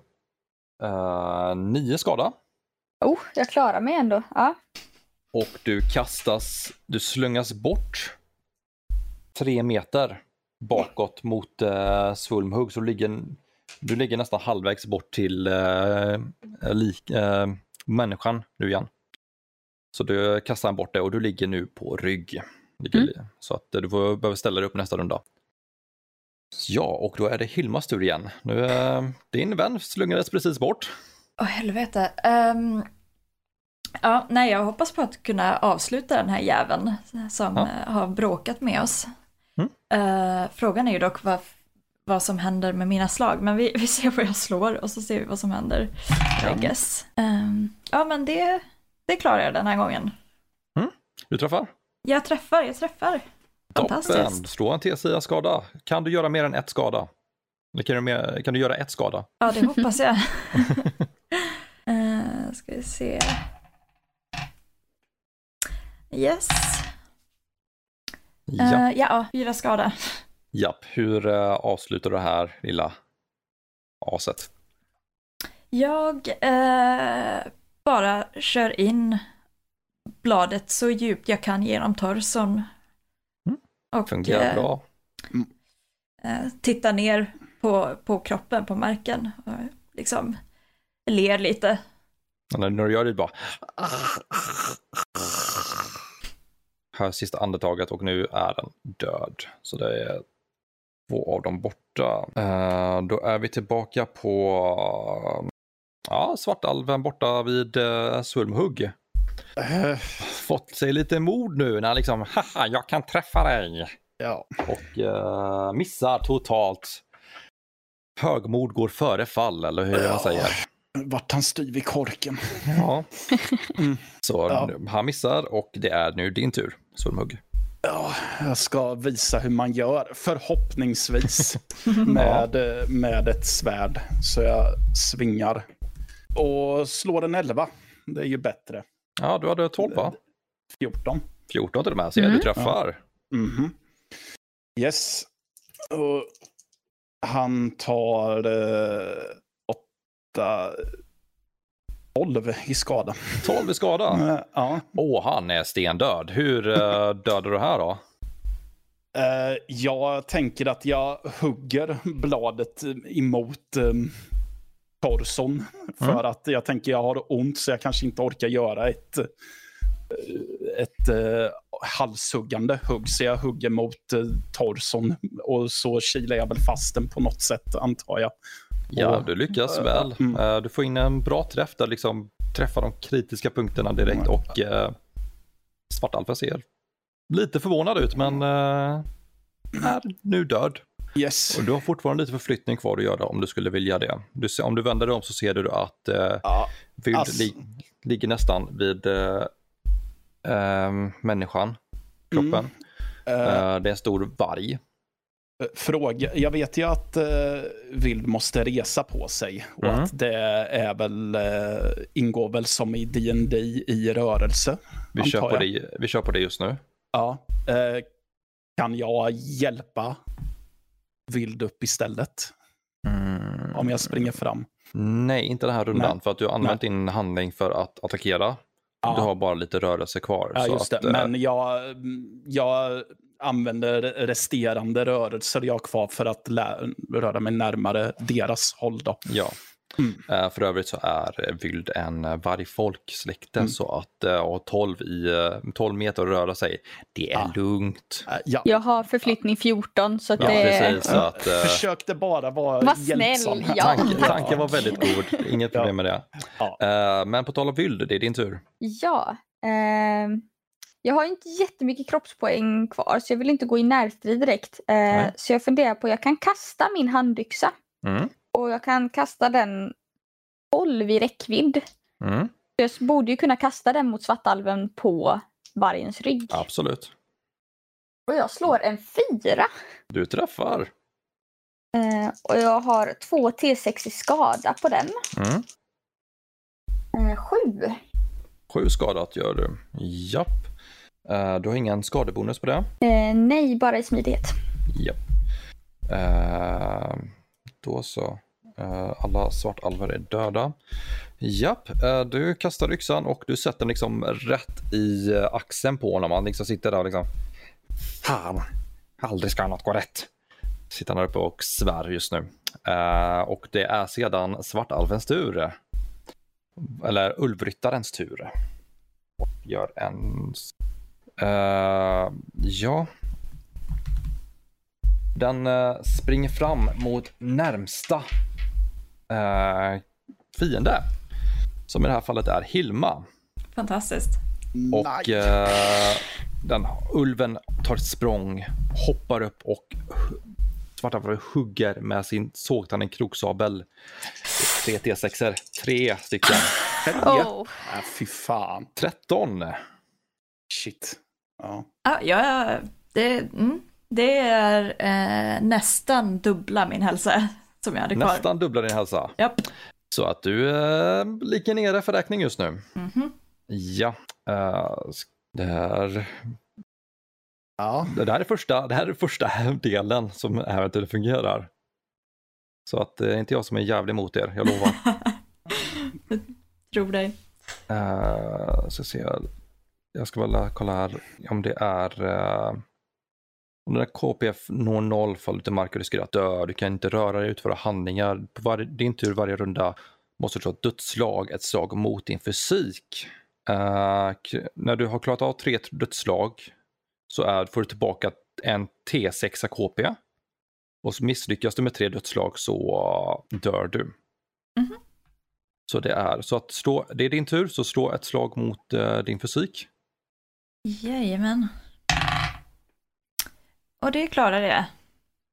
eh, nio skada. Oh, jag klarar mig ändå. Ja. Och du kastas, du slungas bort tre meter bakåt mot uh, Svulmhugg så du ligger, du ligger nästan halvvägs bort till uh, lik, uh, människan nu igen. Så du kastar bort det och du ligger nu på rygg. Mm. Så att du får, behöver ställa dig upp nästa runda. Ja, och då är det Hilmas tur igen. Nu, uh, din vän slungades precis bort. Åh oh, helvete. Um, ja, nej, jag hoppas på att kunna avsluta den här jäveln som ja. har bråkat med oss. Mm. Uh, frågan är ju dock vad, vad som händer med mina slag, men vi, [LAUGHS] vi ser vad jag slår och så ser vi vad som händer. Ja, I guess. Um, ja men det, det klarar jag den här gången. Mm. Du träffar? Jag träffar, jag träffar. Toppen, slå en T10 skada. Kan du göra mer än ett skada? Eller kan du, mer, kan du göra ett skada? Ja, det hoppas jag. uh, [LAUGHS] ska vi se. Yes. Ja, uh, ja fyra skada. Japp, hur uh, avslutar du det här lilla aset? Jag uh, bara kör in bladet så djupt jag kan genom torson. Och, Fungerar bra. Mm. Tittar ner på, på kroppen, på marken. Och liksom ler lite. När du gör det bara här sista andetaget och nu är den död. Så det är två av dem borta. Uh, då är vi tillbaka på ja, Svartalven borta vid uh, Sulmhugg. Uh. Fått sig lite mod nu när liksom, haha, jag kan träffa dig. Ja. Och uh, missar totalt. Högmod går före fall, eller hur ja. man säger. Vart han styv i korken. Ja. [LAUGHS] Mm. Så ja. han missar och det är nu din tur. Solmugg? Ja, jag ska visa hur man gör, förhoppningsvis, [LAUGHS] med, med ett svärd. Så jag svingar och slår en 11. Det är ju bättre. Ja, du hade 12 va? 14. 14 till och med, så mm. du träffar. Ja. Mm -hmm. Yes. Och han tar eh, åtta 12 i skada. 12 i skada? Mm, ja. Åh, han är stendöd. Hur uh, dödar du här då? Uh, jag tänker att jag hugger bladet emot um, torson. För mm. att jag tänker jag har ont så jag kanske inte orkar göra ett, ett uh, halshuggande hugg. Så jag hugger mot uh, torson och så kilar jag väl fast den på något sätt antar jag. Ja, du lyckas väl. Mm. Eh, du får in en bra träff där liksom träffar de kritiska punkterna direkt och eh, Svartalfen ser lite förvånad ut men eh, är nu död. Yes. Och du har fortfarande lite förflyttning kvar att göra om du skulle vilja det. Du, om du vänder dig om så ser du att eh, ja. Ass. li, ligger nästan vid eh, eh, människan, kroppen. Mm. Uh. det är en stor varg Fråga. Jag vet ju att uh, Vild måste resa på sig och mm. att det är väl, uh, ingår väl som i D&D i rörelse. Vi kör, på det, vi kör på det just nu. Ja. Uh, kan jag hjälpa Vild upp istället? Mm. Om jag springer fram? Nej, inte den här rundan Nej. för att du har använt Nej. din handling för att attackera. Ja. Du har bara lite rörelse kvar. Ja, just att, det. Men jag, jag använder resterande rörelser jag har kvar för att röra mig närmare deras håll. Då. Ja. Mm. Uh, för övrigt så är Vyld en vargfolksläkte mm. så att ha 12, i, uh, 12 meter att röra sig, det är ah. lugnt. Ja. Jag har förflyttning 14 så att ja, det precis, så att, Försökte bara vara Var hjälpsam. Snäll, ja. [LAUGHS] Tanken, tanken var väldigt god, inget problem med det. Ja. men på tal om Vyld, det är din tur. Ja. Uh... Jag har inte jättemycket kroppspoäng kvar så jag vill inte gå i närstrid direkt. Eh, så jag funderar på, jag kan kasta min handyxa. Mm. Och jag kan kasta den 12 i räckvidd. Mm. Jag borde ju kunna kasta den mot svartalven på vargens rygg. Absolut. Och jag slår en fyra. Du träffar. Eh, och jag har två T6 i skada på den. Mm. Eh, sju. Sju skadat gör du. Japp. Uh, du har ingen skadebonus på det? Uh, nej, bara i smidighet. Ja. Uh, då så. Eh, alla svartalver är döda. Japp, eh, du kastar yxan och du sätter den liksom rätt i eh, axeln på honom. Han liksom sitter där och liksom... Fan, aldrig ska något gå rätt. Sitter han där uppe och svär just nu. Och det är sedan Svartalvens tur. Eller Ulvryttarens tur. Och gör en... Ja. Den springer fram mot närmsta eh, fiende. Som i det här fallet är Hilma. Fantastiskt. Och eh, den ulven tar ett språng, hoppar upp och Svartalven hugger med sin sågtanden kroksabel. Tre T6er, tre stycken. Oh. Nej, fy fan. 13. Shit. Ja. Ja, ja det, mm, det är eh, nästan dubbla min hälsa som jag hade kvar. Nästan dubblar din hälsa. Japp. Så att du eh, ligger nere för räkning just nu. Mhm. Ja, eh, det här Ja. Det här är första, det här är första [LAUGHS] delen som äventyret fungerar. Så att det är inte jag som är jävlig mot er, jag lovar. [LAUGHS] Tror dig. uh, så ser jag, jag ska väl kolla här om det är uh, om den här KPF når noll fall lite mark och riskerar att dö. Du kan inte röra dig, utföra handlingar. På varje, din tur varje runda måste du slå ett dödsslag, ett slag mot din fysik. K- när du har klarat av tre dödsslag så är, får du tillbaka en T6 KP. Och så misslyckas du med tre dödsslag så uh, dör du. Mhm. Så det är så att slå, det är din tur, så slå ett slag mot eh, din fysik. Jajamän. Och det klarar jag.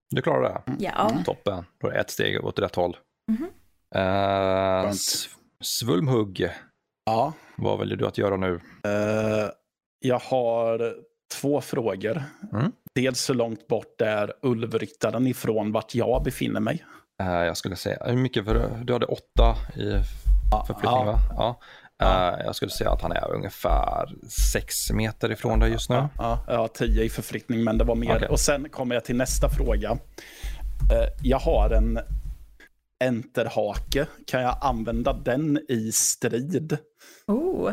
Du klarar det? Ja. Toppen. Då är det ett steg åt rätt håll. Skönt. S- Svulmhugg, ja. vad väljer du att göra nu? Eh, jag har två frågor. Mm. Dels hur långt bort är Ulvryttaren ifrån vart jag befinner mig? Eh, jag skulle säga, hur mycket för, du hade åtta i förflyttning ja. va? Ja. Eh, jag skulle säga att han är ungefär sex meter ifrån dig just nu. Ja, ja, jag har tio i förflyttning, men det var mer. Okej. Och sen kommer jag till nästa fråga. Eh, jag har en enterhake. Kan jag använda den i strid? Oh.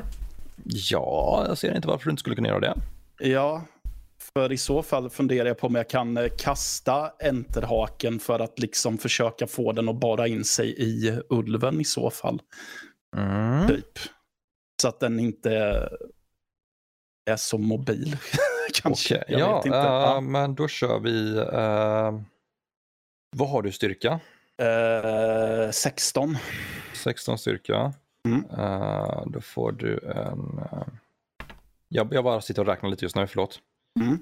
Ja, jag ser inte varför du inte skulle kunna göra det. Ja, för i så fall funderar jag på om jag kan eh, kasta enterhaken för att liksom försöka få den att borra in sig i ulven i så fall. Mm. Typ. Så att den inte är så mobil. [LAUGHS] Kanske. Okej, Jag ja, vet inte. eh, Ja. men då kör vi. eh, vad har du styrka? Eh, 16. 16 styrka. Mm. Eh, då får du en... jag, jag bara sitter och räknar lite just nu, förlåt. Mm.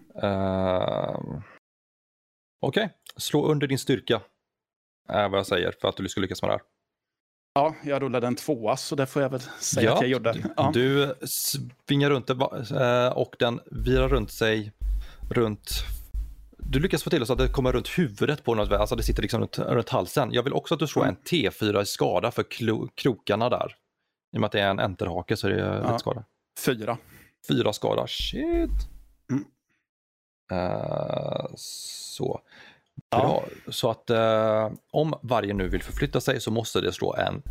Okej, slå under din styrka. Är vad jag säger för att du ska lyckas med det här. Ja, jag rullade en tvåa så det får jag väl säga Ja, att jag gjorde. Ja. Du svingar runt eh, och den virar runt sig runt du lyckas få till så att det kommer runt huvudet på något alltså det sitter liksom runt, runt halsen. Jag vill också att du slår en T4 i skada för klo, krokarna där. I och med att det är en enterhake så är det Ja. lite skada. Fyra. Fyra skada, shit. Mm. Eh, så. Ja. Så att eh, om varje nu vill förflytta sig så måste det slå en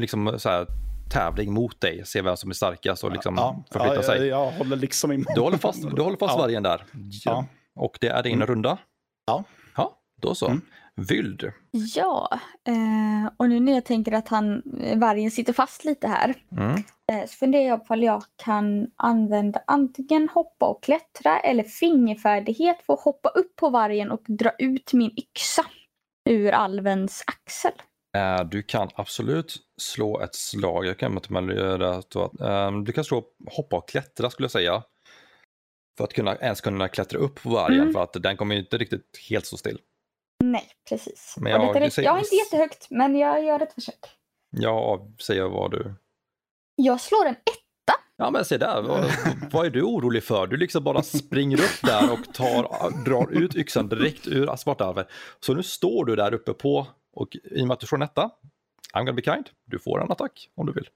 liksom så här, tävling mot dig. Se vem som är starkast och liksom Ja, förflytta ja, sig. jag, jag håller liksom emot. Du håller fast, du håller fast vargen där. Ja. Och det är din Mm. runda. Ja. Ja, då så. Mm. Vyld. Ja, eh, och nu när jag tänker att han, vargen sitter fast lite här. Mm. Eh, så funderar jag på om jag kan använda antingen hoppa och klättra eller fingerfärdighet för att hoppa upp på vargen och dra ut min yxa ur alvens axel. Eh, Du kan absolut slå ett slag. Jag kan inte göra så ehm, Du kan slå hoppa och klättra skulle jag säga. För att kunna, ens kunna klättra upp på vargen Mm. för att den kommer inte riktigt helt stå still. Nej, precis. Men jag- är, säger- jag är inte jättehögt, men jag gör ett försök. Ja, säger vad du... Jag slår en etta. Ja men se där, vad, vad är du orolig för? Du liksom bara springer upp där och tar, drar ut yxan direkt ur svartalven. Så nu står du där uppe på och i och med att du slår en etta, I'm gonna be kind, du får en attack om du vill.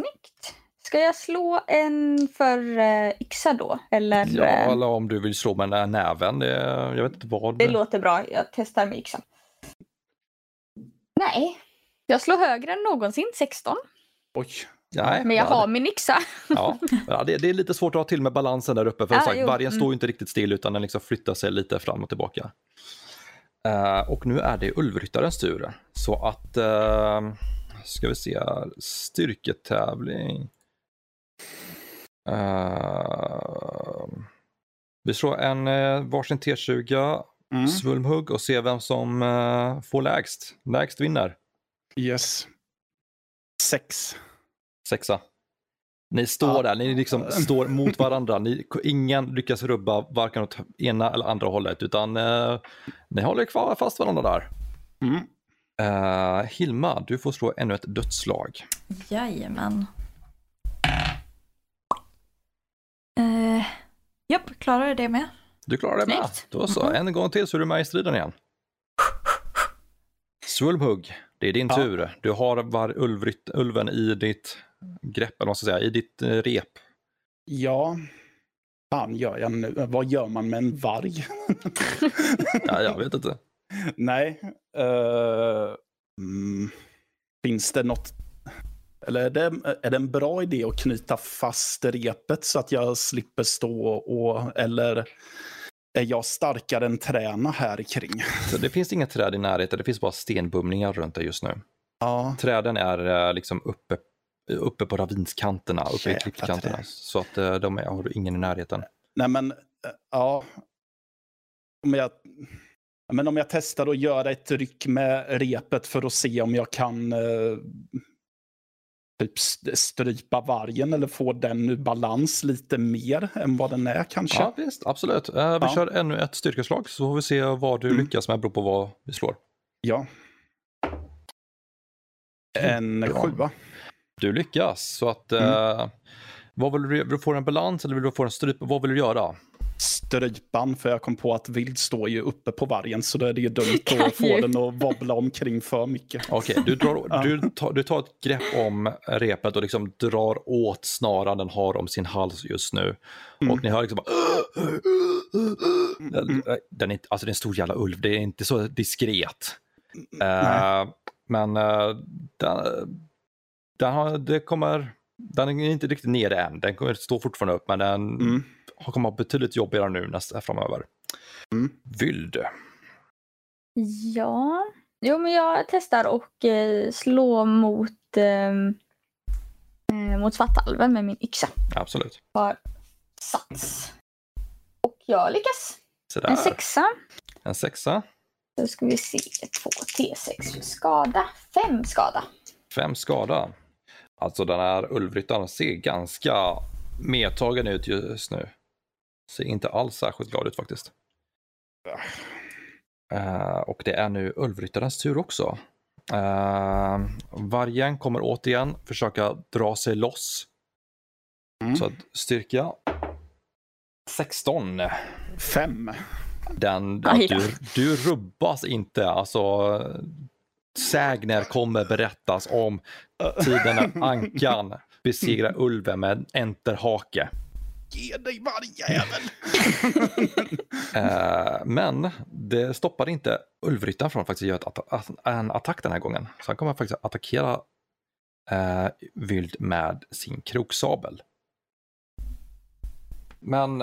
Snyggt. Ska jag slå en för eh, yxa då? Eller? Ja, eh, eller om du vill slå med nä- näven, det, jag vet inte vad. Det låter bra. Jag testar med yxan. Nej, jag slår högre än någonsin, 16. Oj. Nej, Men jag ja, har min yxa. [LAUGHS] Ja, det, det är lite svårt att ha till med balansen där uppe. För som sagt, jo, vargen mm. står ju inte riktigt still utan den liksom flyttar sig lite fram och tillbaka. Eh, och nu är det Ulvryttarens tur. Så att, uh, ska vi se här, styrketävling. Uh, vi slår en uh, varsin T20, Mm. svulmhugg och ser vem som eh, får lägst. Lägst vinner. Yes. Sex. Sexa. Ni står Ja. där, ni liksom står mot varandra. Ni, ingen lyckas rubba varken åt ena eller andra hållet, utan eh, ni håller kvar fast varandra där. Mm. Eh, Hilma, du får slå ännu ett dödslag. Jajamän. Eh, jag det med? Du klarar det med. Snyggt. Då så, en gång till så är du med i striden igen. Svulmhugg, det är din Ja. tur. Du har var ulvrytt, ulven i ditt grepp, eller vad ska jag säga, i ditt eh, rep. Ja. Fan gör jag nu? Vad gör man med en varg? [LAUGHS] Ja, jag vet inte. Nej. eh, mm, finns det något... Eller är det, är det en bra idé att knyta fast repet så att jag slipper stå och... Eller är jag starkare än träna här kring? Så det finns inga träd i närheten, det finns bara stenbumlingar runt dig just nu. Ja. Träden är eh, liksom uppe, uppe på ravinskanterna, uppe i Jävla klippkanterna. träd. Så att eh, de är, har du ingen i närheten. Nej men, eh, ja. Om jag, men om jag testar att göra ett ryck med repet för att se om jag kan typ st- strypa vargen eller få den ur balans lite mer än vad den är kanske. Ja, visst, absolut. Eh, vi Ja. kör ännu ett styrkeslag så får vi se vad du Mm. lyckas med, beror på vad vi slår. Ja. En Bra. sjua. Du lyckas, så att Mm. eh, vad vill du, vill du få en balans eller vill du få en stryp? Vad vill du göra? Strypan, för jag kom på att vild står ju uppe på vargen så då är det ju dumt att [LAUGHS] få den att wobbla omkring för mycket. Okej, du, drar, [LAUGHS] Ja. du, tar, du tar ett grepp om repet och liksom drar åt snaran den har om sin hals just nu. Mm. Och ni hör liksom bara... Den, den är, inte- alltså det är en stor jävla ulv, det är inte så diskret. Nej. Eh, men eh, den, den, har, det kommer, den är inte riktigt nere än, den kommer stå fortfarande upp men den Mm. har- kommer ha betydligt jobbigare nu nästa, framöver. Mm. Vild. Ja. Jo, men jag testar och eh, slå mot, ehm, eh, mot svartalven med min yxa. Absolut. Har sats. Och jag lyckas. Så där. En sexa. En sexa. Då ska vi se. Två T6 för skada. Fem skada. Fem skada. Alltså den här ulvryttaren ser ganska medtagen ut just nu. Ser inte alls särskilt glad ut faktiskt. Eh, och det är nu ulvryttarens tur också. Uh, vargen kommer återigen försöka dra sig loss. Mm. Så att styrka 16. Fem. Den, du, du rubbas inte. Alltså, sägner kommer berättas om tiden när Ankan besegrar ulven med en enterhake. Ge dig vargjävel! [LAUGHS] Eh, men det stoppar inte ulvryttaren från att faktiskt göra ett atta- att- en attack den här gången. Så han kommer faktiskt att attackera eh, Vild med sin kroksabel. Men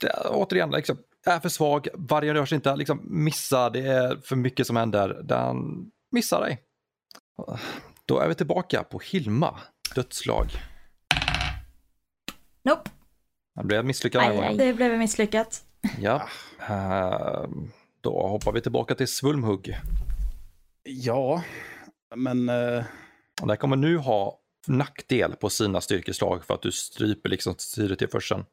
det, återigen, liksom, är för svag, vargen rör sig inte, liksom, missar, det är för mycket som händer. Den missar dig. Då är vi tillbaka på Hilma, dödslag. Nope, Det blev här Aj, gången. det blev misslyckat. Ja. Eh, då hoppar vi tillbaka till Svulmhugg. Ja, men... eh, Och där kommer nu ha nackdel på sina styrkeslag för att du stryper liksom styret till förseln.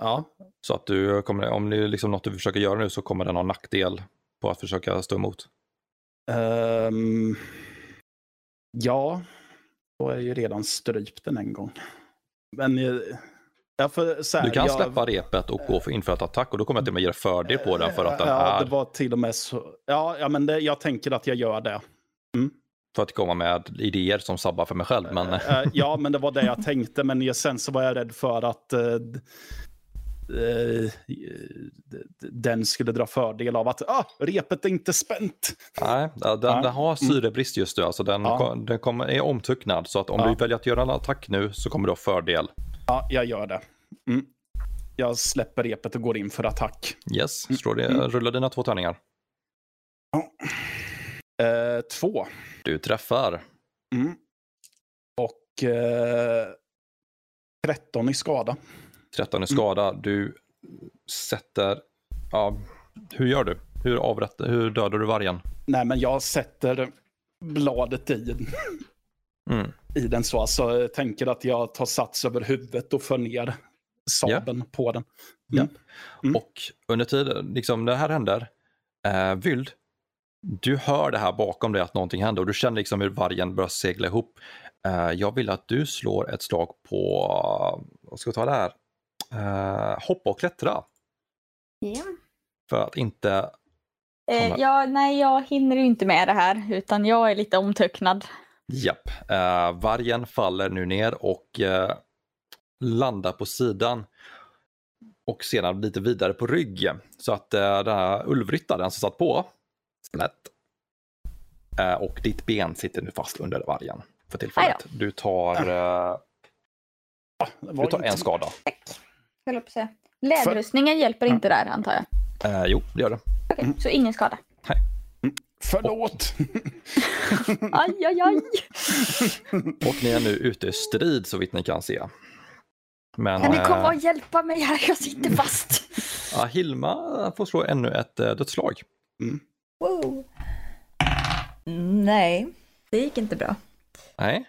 Ja. Så att du kommer, om det är liksom något du försöker göra nu så kommer den ha nackdel på att försöka stå emot. Ehm, ja, då är jag ju redan strypt den en gång. Men eh, jag får, så här, Du kan jag, släppa repet och gå för inför ett attack och då kommer jag till och med ge dig fördel på den för att den ja, är, det var till och med så. Ja, ja men det, jag tänker att jag gör det. för att komma med idéer som sabbar för mig själv. Men Eh, ja, men det var det jag tänkte. Men sen så var jag rädd för att eh, eh, den skulle dra fördel av att ah, repet är inte spänt. Nej, den, Ja. den har syrebrist just nu. Alltså den, Ja. den kommer, är omtucknad. Så att om Ja. du väljer att göra en attack nu så kommer du ha fördel. Ja, jag gör det. Mm. Jag släpper repet och går in för attack. Yes, slår det, Mm. rulla dina två tärningar. Eh, två. Du träffar. Mm. Och eh, 13 i skada. 13 i skada. Du sätter... Ja, hur gör du? Hur, avrätt, hur dödar du vargen? Nej, men jag sätter bladet i, Mm. i den så. Alltså, jag tänker att jag tar sats över huvudet och för ner sabeln på den. Ja. Mm. Och under tiden liksom, det här händer, eh, Vyld, du hör det här bakom dig att någonting händer och du känner liksom hur vargen börjar segla ihop. Eh, jag vill att du slår ett slag på, vad ska vi ta det här? Eh, hoppa och klättra. Ja. För att inte, Eh, ja, nej, jag hinner ju inte med det här utan jag är lite omtöcknad. japp, eh, vargen faller nu ner och eh, landar på sidan. Och sedan lite vidare på ryggen. Så att eh, den här ulvryttaren som satt på, slätt. Eh, och ditt ben sitter nu fast under vargen för tillfället. Du tar, eh, var du tar en skada. Höll på säga. Läderrustningen hjälper inte där antar jag. Eh, jo, det gör det. Okej, så ingen skada. Förlåt! [LAUGHS] Aj, aj, aj. [LAUGHS] Och ni är nu ute i strid så vitt ni kan se. Men Kan ni komma eh, och hjälpa mig här? Jag sitter fast. [LAUGHS] ja, Hilma får slå ännu ett eh, dödsslag. Wow. Nej, det gick inte bra. Nej,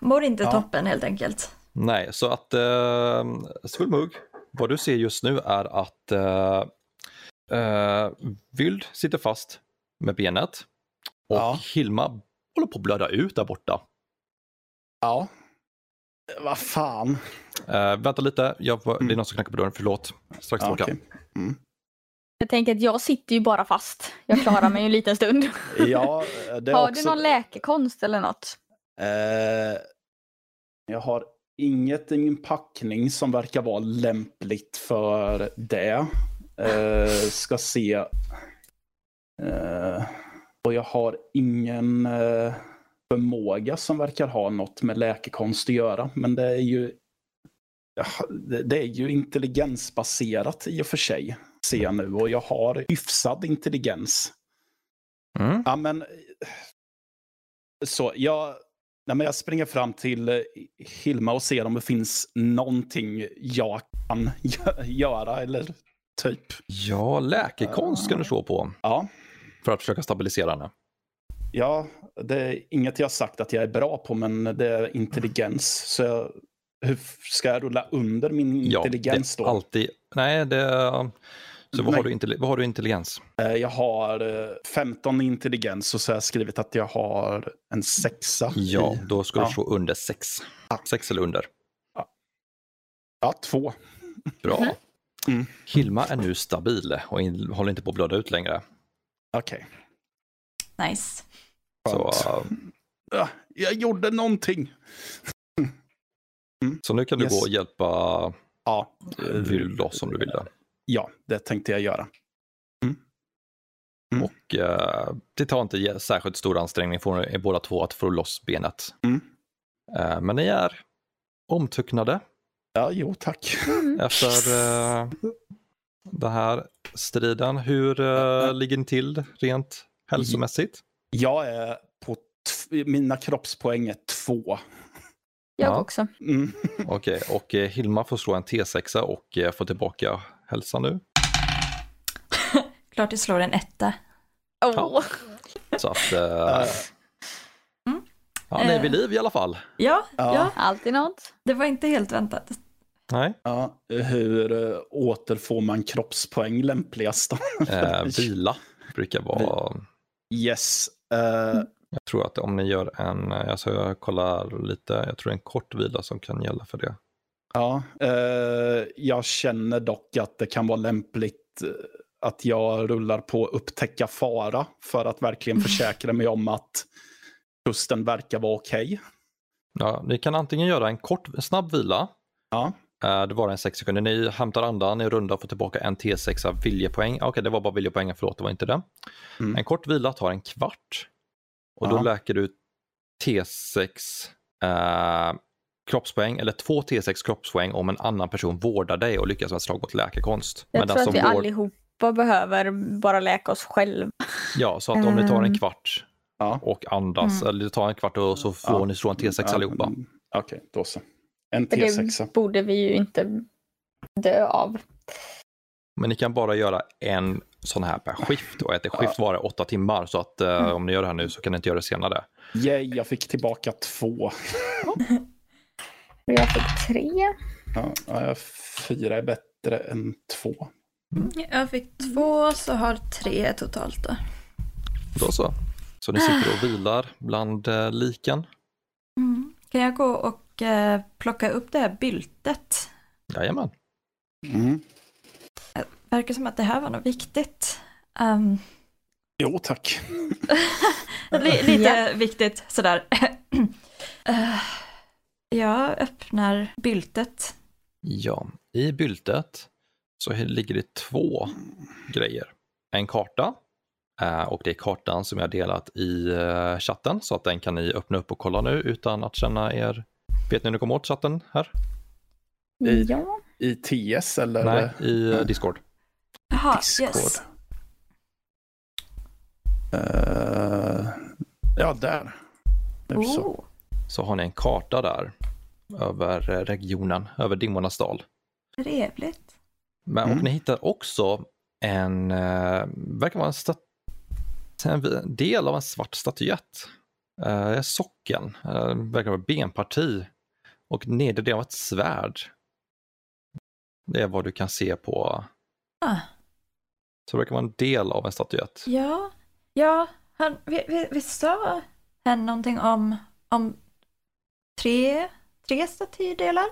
Mår inte Ja. toppen helt enkelt. Nej, så att eh, Svulmug, vad du ser just nu är att eh, eh, sitter fast med benet och Ja. Hilma håller på att blöda ut där borta. Ja. Vad fan. Eh, vänta lite, jag, det är Mm. någon som knackar på dörren, förlåt. Strax Ja, tillbaka. okej. Mm. Jag tänker att jag sitter ju bara fast. Jag klarar mig ju en liten stund. [LAUGHS] Ja, [LAUGHS] det är Har också... du någon läkekonst eller något? Eh, jag har inget i min packning som verkar vara lämpligt för det. Eh, ska se. Eh, och jag har ingen eh, förmåga som verkar ha något med läkekonst att göra. Men det är ju det är ju intelligensbaserat i och för sig. Ser jag nu. Och jag har hyfsad intelligens. Mm. Ja, men... Så, jag, nej, men jag springer fram till eh, Hilma och ser om det finns någonting jag kan [LAUGHS] gö- göra, eller typ. Ja, läkekonst kan du slå på Ja, för att försöka stabilisera henne. ja, det är inget jag sagt att jag är bra på, men det är intelligens. Så jag, hur ska jag rulla under min Ja, intelligens det är då? alltid... Nej, det... Så vad har, du vad har du intelligens? Eh, Jag har eh, 15 i intelligens och så har jag skrivit att jag har en sexa. Ja, då ska du ja. slå under sex. Sex eller under. ja, två. Bra. Mm. Hilma är nu stabil och in, håller inte på att blöda ut längre. Okej. Nice. Så, uh, Ja, jag gjorde någonting. så nu kan du Yes. gå och hjälpa Ja, loss om du vill det. Ja, det tänkte jag göra. Mm. Och eh, det tar inte särskilt stor ansträngning för er båda två att få loss benet. Mm. Eh, men ni är omtucknade Ja, jo, tack. Mm. efter uh, den här striden. Hur uh, ligger ni till rent hälsomässigt? Jag är på... Mina kroppspoäng är två. Jag Ja. också. Mm. [LAUGHS] Okej, och eh, Hilma får slå en T6 och eh, få tillbaka hälsan nu. [LAUGHS] Klart du slår en etta. Åh. Så att eh, Eh, ja, ni är vid liv i alla fall. Ja, Ja. ja. Alltid något. det var inte helt väntat. Nej, ja, hur uh, återfår man kroppspoäng lämpligast eh, vila brukar vara Yes. eh, Jag tror att om ni gör en, alltså jag kollar lite, jag tror en kort vila som kan gälla för det. ja, eh, jag känner dock att det kan vara lämpligt eh, att jag rullar på upptäcka fara för att verkligen [LAUGHS] försäkra mig om att kusten verkar vara okej. Ja, ni kan antingen göra en kort, snabb vila Ja. Eh, det var en sex sekunder. Ni hämtar andan, ni rundar och får tillbaka en T6 viljepoäng. Okej, det var bara viljepoäng, förlåt, det var inte det. Mm. En kort vila tar en kvart. Och då Ja. läker du T6 eh, kroppspoäng eller två T6 kroppspoäng om en annan person vårdar dig och lyckas med ett slag mot läkekonst. Jag Men tror att vi vård- allihopa behöver bara läka oss själva. Ja, så att om ni tar en Ehm. kvart Ja. och andas, Mm. eller du tar en kvart och så får Ja. ni slå en T6 Ja, allihopa. Okej, då så. En För T6. det borde vi ju inte dö av. Men ni kan bara göra en sån här per skift och ett skift varar åtta timmar så att eh, Mm. om ni gör det här nu så kan ni inte göra det senare. Yay, jag fick tillbaka två. [LAUGHS] Jag fick tre. Ja, ja, fyra är bättre än två. Jag fick två så har tre totalt då. Då så. Så ni sitter och vilar bland eh, liken. Mm. Kan jag gå och eh, plocka upp det här byltet? Jajamän. Mm. Verkar som att det här var något viktigt. Um, Jo, tack. [LAUGHS] li- lite Ja. viktigt sådär. [CLEARS THROAT] Eh, jag öppnar byltet. Ja, i byltet så ligger det två grejer. En karta eh, och det är kartan som jag delat i eh, chatten så att den kan ni öppna upp och kolla nu utan att känna er... Vet ni hur ni kommer åt chatten här? I- Ja. I TS eller? Nej, i Discord. Jaha, Discord. yes. Eh, ja, där. Nu så. Oh. Så har ni en karta där över eh, regionen, över Dimmornas dal. Trevligt. Men, Mm. Och ni hittar också en, eh, verkar vara en, stat- en del av en svart statyett. Eh, socken, eh, verkar vara benparti och nedre delen av ett svärd. Det är vad du kan se på. Ah. Så det verkar vara en del av en statyett. Ja, ja, han, vi, vi, vi sa han någonting om, om tre, tre statydelar?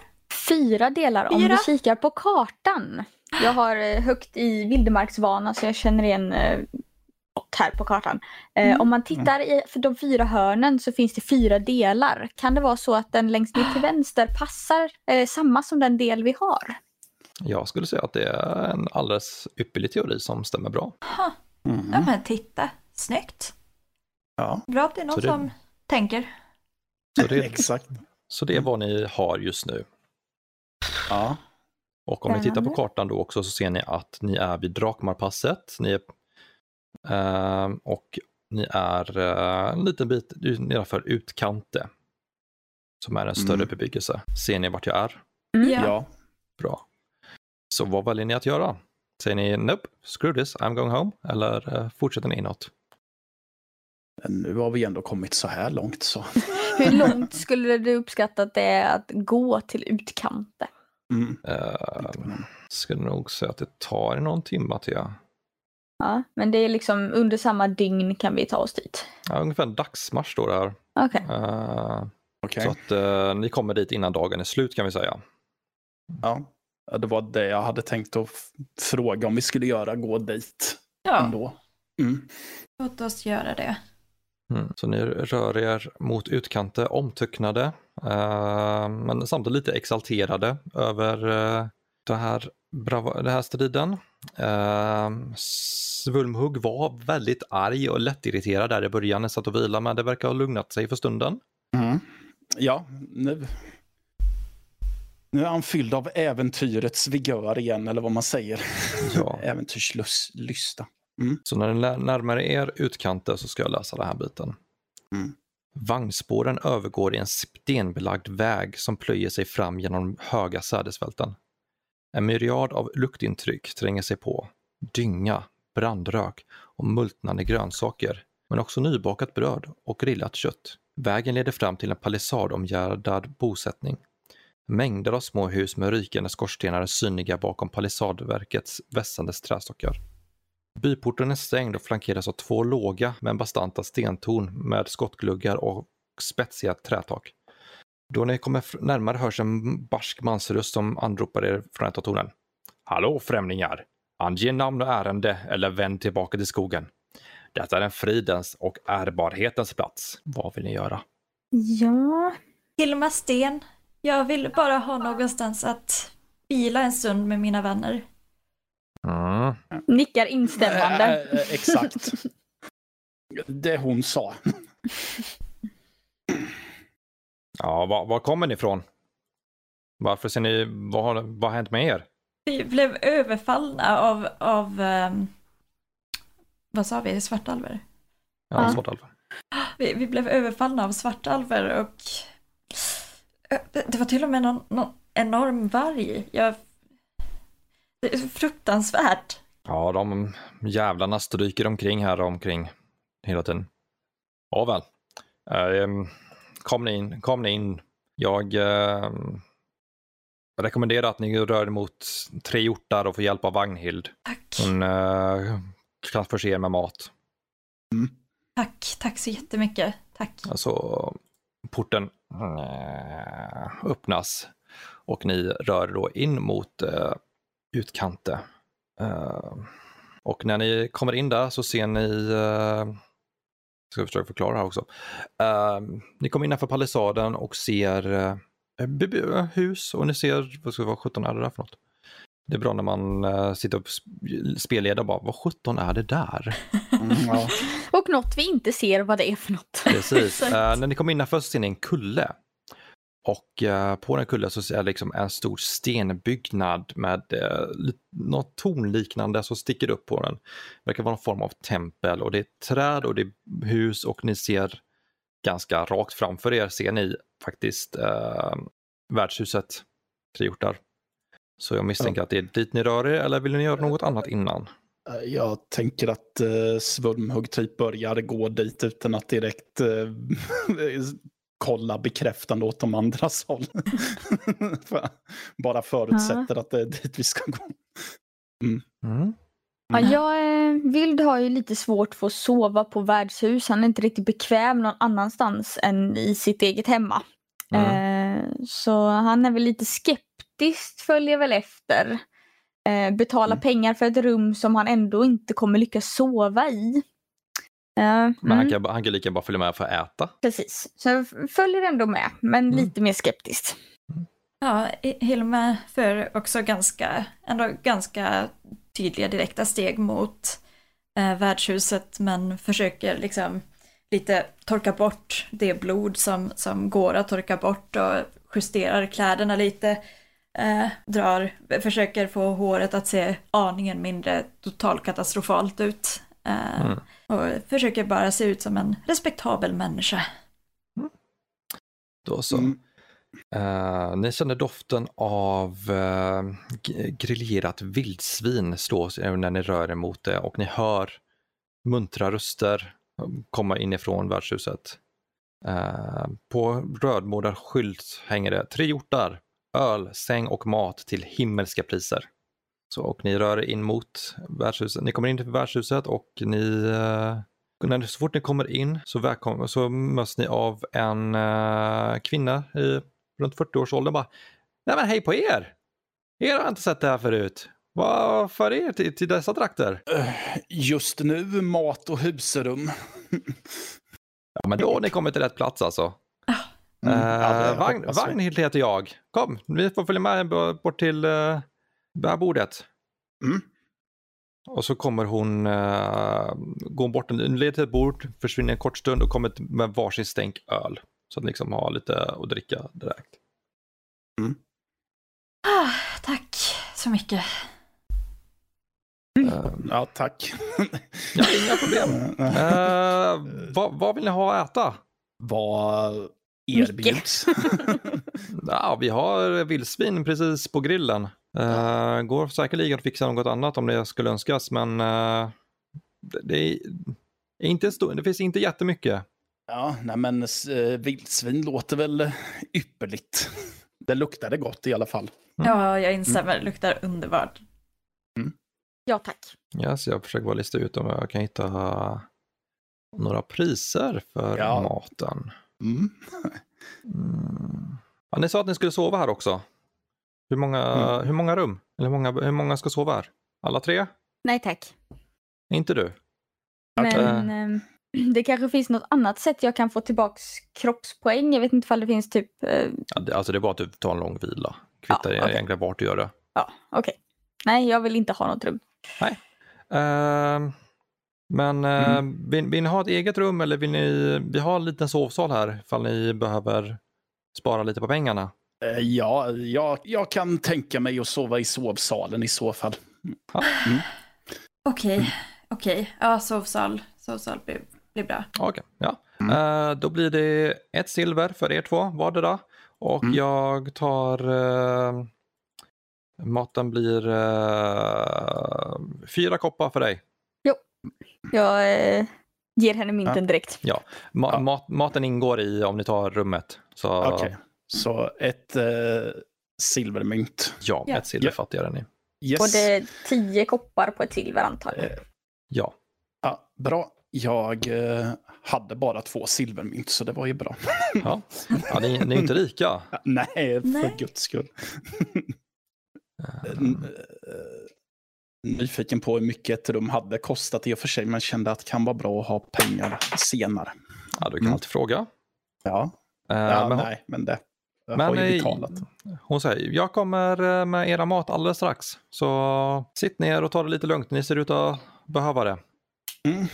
Fyra delar om Fyra? du kikar på kartan. Jag har eh, högt i vildmarksvana så jag känner igen eh, något här på kartan. Eh, Mm. Om man tittar i för de fyra hörnen så finns det fyra delar. Kan det vara så att den längst ner till vänster passar eh, samma som den del vi har? Jag skulle säga att det är en alldeles ypperlig teori som stämmer bra. Ha, Mm. ja men titta, snyggt. Ja, Bra att det är någon Så det- som tänker. Så det, [LAUGHS] exakt. så det är vad ni har just nu. Ja. Och om ni tittar på kartan då också så ser ni att ni är vid Drakmarpasset. Ni är, ehm, och ni är eh, en liten bit nedanför Utkante. Som är en större Mm. bebyggelse. Ser ni vart jag är? Mm. Ja. ja. Bra. Så vad väljer ni att göra? Säger ni nope, screw this, I'm going home? Eller eh, fortsätter ni inåt? Men Nu har vi ändå kommit så här långt så. [LAUGHS] Hur långt skulle du uppskatta att det är att gå till utkante? Mm. Uh, skulle nog säga att det tar någon timma till. Ja. Ja, men det är liksom under samma dygn kan vi ta oss dit. Ja, ungefär en dagsmarsch står det här. Okej. Eh, Okej. Så att eh, ni kommer dit innan dagen är slut kan vi säga. Ja. Ja, det var det jag hade tänkt att fråga om vi skulle göra, gå dit Ja, ändå. Mm. låt oss göra det. Mm. Så ni rör er mot utkante, omtöcknade, eh, men samtidigt lite exalterade över eh, det här, brava, det här striden. Eh, Svulmhugg var väldigt arg och lättirriterad där i början när satt och vila, men det verkar ha lugnat sig för stunden. Mm. Ja, nu... Nu är han fylld av äventyrets vigör igen, eller vad man säger. Ja. [LAUGHS] Äventyrslysta. Så när lär- närmar er utkanten så ska jag läsa den här biten. Mm. Vagnspåren övergår i en stenbelagd väg som plöjer sig fram genom höga sädesfälten. En myriad av luktintryck tränger sig på. Dynga, brandrök och multnande grönsaker, men också nybakat bröd och grillat kött. Vägen leder fram till en palissadomgärdad bosättning. Mängder av små hus med rykande skorstenar är synliga bakom palissadverkets vässande trästockar. Byporten är stängd och flankeras av två låga men bastanta stentorn med skottgluggar och spetsiga trätak. Då ni kommer närmare hörs en barsk mansröst som anropar er från ett av tornen. Hallå främlingar! Ange namn och ärende eller vänd tillbaka till skogen. Detta är en fridens och ärbarhetens plats. Vad vill ni göra? Ja, Hilma Sten, jag vill bara ha någonstans att vila en stund med mina vänner. Mm. Nickar instämmande. Äh, äh, exakt. [LAUGHS] Det hon sa. Ja, var, var kommer ni ifrån? Varför ser ni, vad har, vad har hänt med er? Vi blev överfallna av, av um, vad sa vi, svartalver? Ja, Ja. svartalvar. Vi, vi blev överfallna av svartalver och det var till och med någon, någon enorm varg. Jag, det är fruktansvärt. Ja, de jävlarna stryker omkring här omkring hela tiden. Ja, väl. Ehm, kom ni in, kom ni in. Jag ehm, rekommenderar att ni rör er mot tre hjortar och får hjälp av Vagnhild. Tack, Hon eh, kan förse er med mat. tack, tack så jättemycket. Tack. Alltså, porten mm, eh, öppnas och ni rör då in mot eh, utkanten. Eh, och när ni kommer in där så ser ni, Jag ska jag försöka förklara här också. Uh, ni kommer innanför palissaden och ser uh, hus och ni ser, vad ska det vara, 17 är det där för något? Det är bra när man uh, sitter och spelleder och bara, vad 17 är det där? [LAUGHS] Mm, ja. [LAUGHS] Och något vi inte ser vad det är för något. Precis. [LAUGHS] Eh, när ni kommer innanför så ser ni en kulle. Och eh, på den kullen så är det liksom en stor stenbyggnad med uh, något tornliknande som sticker upp på den. Det verkar vara någon form av tempel och det är träd och det är hus och ni ser ganska rakt framför er ser ni faktiskt uh, värdshuset Tre hjortar. Så jag misstänker att det är dit ni rör er eller vill ni göra något annat innan? Jag tänker att uh, Svulmhugg typ börjar gå dit utan att direkt uh, [LAUGHS] kolla bekräftande åt de andras håll. [LAUGHS] Bara förutsätter att det är dit vi ska gå. Mm. Ja, jag, eh, Vild har ju lite svårt för att sova på värdshus. Han är inte riktigt bekväm någon annanstans än i sitt eget hemma. Mm. Eh, så han är väl lite skeptisk, följer väl efter. Eh, betala Mm. pengar för ett rum som han ändå inte kommer lyckas sova i. Eh, Men han mm, kan, han kan lika bara följa med för att äta. Precis, så jag följer ändå med, men Mm. lite mer skeptiskt. Ja, Hilma för också ganska, ändå ganska tydliga direkta steg mot eh, värdshuset men försöker liksom lite torka bort det blod som, som går att torka bort och justerar kläderna lite. Eh, drar, försöker få håret att se aningen mindre totalkatastrofalt ut. Eh, Mm. Och försöker bara se ut som en respektabel människa. Då så. Mm. Eh, ni känner doften av uh, griljerat vildsvin slå när ni rör er mot det och ni hör muntra röster komma inifrån värdshuset. Uh, på rödmålad skylt hänger det tre hjortar, öl, säng och mat till himmelska priser. Så, och ni rör er in mot värdshuset. Ni kommer in till värdshuset och ni eh, när, så fort ni kommer in så, välkom, så möts ni av en eh, kvinna i runt 40-årsåldern bara Nej men hej på er! Er har jag inte sett det här förut. Vad för er till, till dessa trakter? Just nu mat och husrum. [LAUGHS] Ja men då har ni kommit till rätt plats alltså. Mm, Eh, Vagn, hoppas vi. Vagnhild heter jag. Kom, vi får följa med bort till uh, bärbordet. Mm. Och så kommer hon, uh, går bort, en- leder till ett bord, försvinner en kort stund och kommer med varsin stänk öl. Så att liksom har lite att dricka direkt. Ah, tack så mycket. Eh, Ja, tack. ja, inga problem. [LAUGHS] Eh, vad, vad vill ni ha att äta? Vad erbjuds? [LAUGHS] Ja, vi har vildsvin precis på grillen. Uh, går säkerligen att fixa något annat om det skulle önskas, men eh, det, det, är, inte stor, det finns inte jättemycket. ja, nej men eh, vildsvin låter väl ypperligt. Det luktade gott i alla fall. Mm. Ja, jag instämmer. Luktar underbart. Ja tack. Ja, så jag försöker bara lista ut om jag kan hitta några priser för Ja. maten. Mm. Mm. Ja, ni sa att ni skulle sova här också. Hur många, Mm. hur många rum? Eller hur många, hur många ska sova här? Alla tre? Nej tack. Inte du? Men ehm, det kanske finns något annat sätt jag kan få tillbaks kroppspoäng. Jag vet inte ifall det finns typ... eh, Ja, det, alltså det är bara att du tar en lång vila. Kvittar Ja, okej. egentligen vart du gör det. Ja, okej. Nej, jag vill inte ha något rum. Ehm, men eh, Mm. vill, vill ni ha ett eget rum eller vill ni, vi har en liten sovsal här ifall ni behöver spara lite på pengarna. Eh, Ja, jag, jag kan tänka mig att sova i sovsalen i så fall. Okej, okej. Ja, sovsal. Sovsal blir, blir bra. Okej, ja. Mm. Eh, då blir det ett silver för er två vardera. Och Mm. jag tar... Uh, maten blir eh, fyra koppar för dig. Jag eh, ger henne mynten direkt. Ma- Ja. mat, maten ingår i om ni tar rummet. Så Okej, så ett eh, silvermynt. ja, Ja. ett silver Ja. fattigare än ni. Yes. Och det är tio koppar på ett silver antar jag. Eh, Ja, ja, bra. Jag eh, hade bara två silvermynt, så det var ju bra. ja. ja ni, ni är inte rika. [LAUGHS] Nej, för Nej. guds skull. [LAUGHS] [LAUGHS] Eh, Nyfiken på hur mycket ett rum hade kostat i och för sig, men kände att det kan vara bra att ha pengar senare. Ja, du kan Mm. alltid fråga. Ja, Eh, ja men nej, men det jag Men, har ju betalat. Hon säger, jag kommer eh, med era mat alldeles strax. Så sitt ner och ta det lite lugnt. Ni ser ut att behöva det. Mm.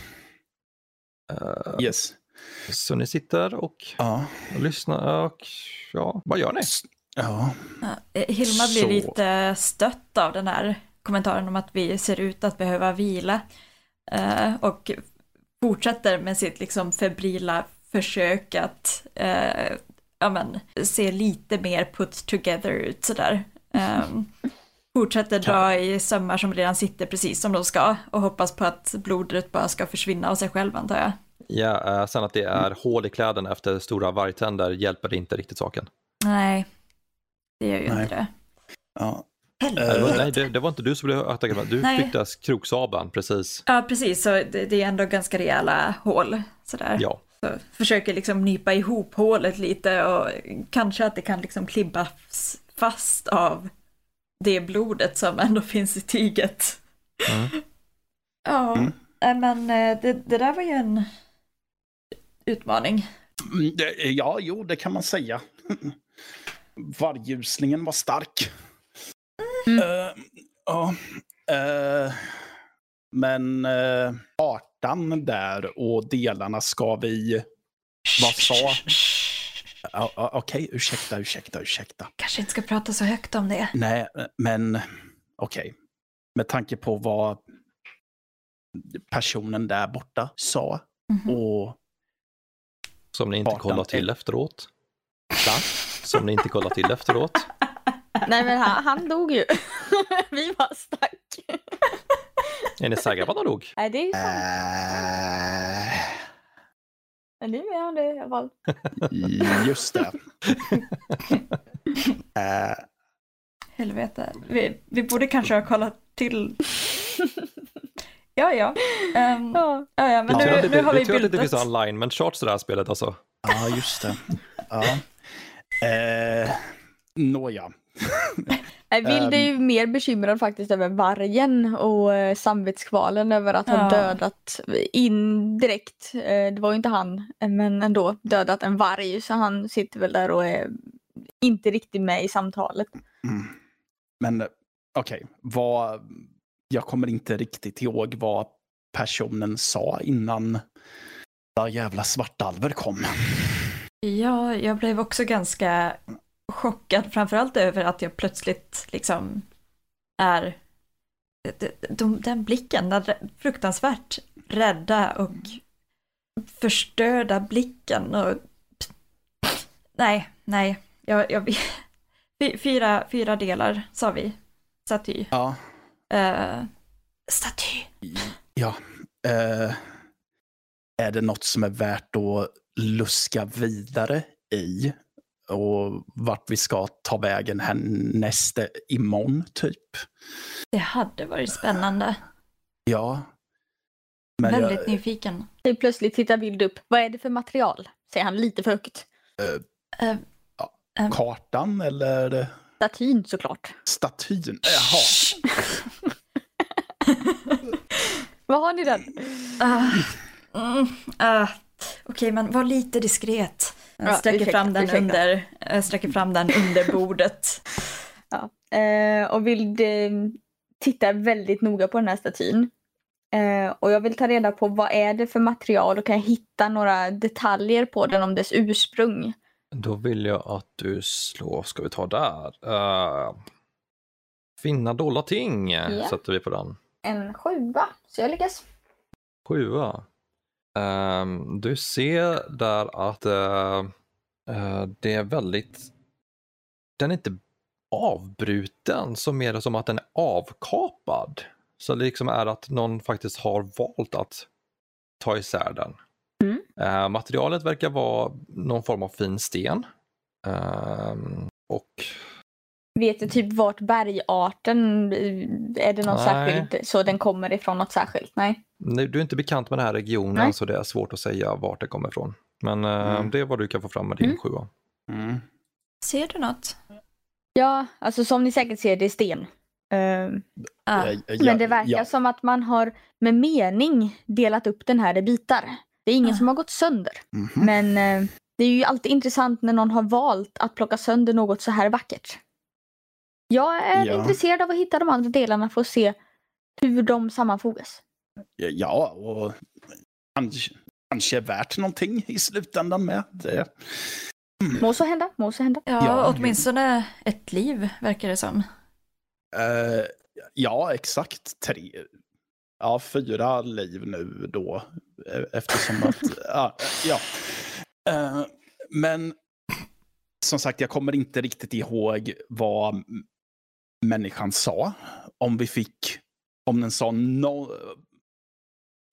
Eh, Yes. Så ni sitter och Ja. lyssnar och ja, vad gör ni? ja. Hilma blir Så. lite stött av den här kommentaren om att vi ser ut att behöva vila. Eh, och fortsätter med sitt liksom febrila försök att eh, ja, men, se lite mer put together ut sådär. Um, fortsätter dra i sömmar som redan sitter precis som de ska och hoppas på att blodet bara ska försvinna av sig själv antar jag. Ja, eh, sen att det är hål i kläderna efter stora vargtänder hjälper det inte riktigt saken. Nej, det gör ju Nej. inte det. ja. Nej, det var, Helvete. nej, det, det var inte du som blev attackerad. Du Nej. fick dess kroksabeln, precis. Ja, precis, så det, det är ändå ganska rejäla hål sådär. Ja, Så försöker liksom nypa ihop hålet lite och kanske att det kan liksom klibba fast av det blodet som ändå finns i tyget. Mm. Ja, Mm. men eh, det, det där var ju en utmaning. Mm, Ja, jo, det kan man säga. [LAUGHS] Vargljusningen var stark. Mm. Eh, ja. eh, men uh, kartan där och delarna ska vi... Vad sa? Okej, ursäkta, ursäkta, ursäkta. Kanske inte ska prata så högt om det. Nej, men okej. Med tanke på vad personen där borta sa Mhm. och som ni inte kollar till är- efteråt. Som ni inte kollar till efteråt. Nej men han, han dog ju. [LAUGHS] Vi bara stack. Är ni säkra på att han dog? Nej det är ju sant. Eh, Men nu är han det i alla fall. [LAUGHS] just det. [LAUGHS] Eh, Helvete. Vi, vi borde kanske ha kollat till. Ja, ja. Ehm, Ja. ja, ja, men nu, det- nu har vi vi tur att det finns alignment charts i det här spelet alltså. Ja, just det. Ja. Eh, Nåja. [LAUGHS] Vild är ju mer bekymrad faktiskt över vargen och eh, samvetskvalen över att ha Ja. dödat indirekt. Eh, det var ju inte han, men ändå dödat en varg. Så han sitter väl där och är inte riktigt med i samtalet. Mm. Men eh, okej, vad... Jag kommer inte riktigt ihåg vad personen sa innan där jävla svartalver kom. Ja, jag blev också ganska chockad, framförallt över att jag plötsligt liksom är... de- de- Den blicken, den fruktansvärt rädda och förstörda blicken och... Nej, nej, jag... jag fy- fyra, fyra delar sa vi, staty. Ja. Uh, staty. Ja. Eh, är det något som är värt att luska vidare i? Och vart vi ska ta vägen härnäst imorgon, typ? Det hade varit spännande. Ja. Men Väldigt jag, nyfiken. Plötsligt tittar Vild upp. Vad är det för material? Säger han lite för högt. Eh, kartan eller Statyn såklart. statyn? Jaha. [LAUGHS] Vad har ni? Ah, mm, ah. Okej, men var lite diskret. Jag Ja, sträcker, ursäkta, fram den ursäkta. under, jag sträcker fram den under bordet. [LAUGHS] Ja. Eh, och vill titta väldigt noga på den här statyn. Eh, och jag vill ta reda på vad är det för material och kan jag hitta några detaljer på den om dess ursprung. Då vill jag att du slår, ska vi ta där? Uh, finna dolda ting Ja. sätter vi på den. En sjua, så jag lyckas. Sjua. Ehm, du ser där att eh, eh, det är väldigt, den är inte avbruten så mer som att den är avkapad. Så det liksom är att någon faktiskt har valt att ta isär den. Mm. Eh, materialet verkar vara någon form av fin sten. Ehm, och Vet du typ vart bergarten, eh, är det någon Nej. särskild, så den kommer ifrån något särskilt? Nej. nej, du är inte bekant med den här regionen Nej. så det är svårt att säga vart det kommer ifrån. Men eh, Mm. det är vad du kan få fram med din Mm. sjua. Mm. Ser du något? Ja, alltså som ni säkert ser, det är sten. Eh, ja, Men det verkar ja. som att man har med mening delat upp den här i bitar. Det är ingen Ah. som har gått sönder. Mhm. Men eh, det är ju alltid intressant när någon har valt att plocka sönder något så här vackert. Jag är Ja. intresserad av att hitta de andra delarna för att se hur de sammanfogas. Ja, och kanske, kanske är värt någonting i slutändan med. Det. Må så hända, må så hända. ja, Ja. åtminstone ett liv verkar det som. Eh, ja, exakt tre. Ja, fyra liv nu då. eh, Eftersom att, [LAUGHS] ja. ja. Eh, men som sagt, jag kommer inte riktigt ihåg vad människan sa. Om vi fick, om den sa no,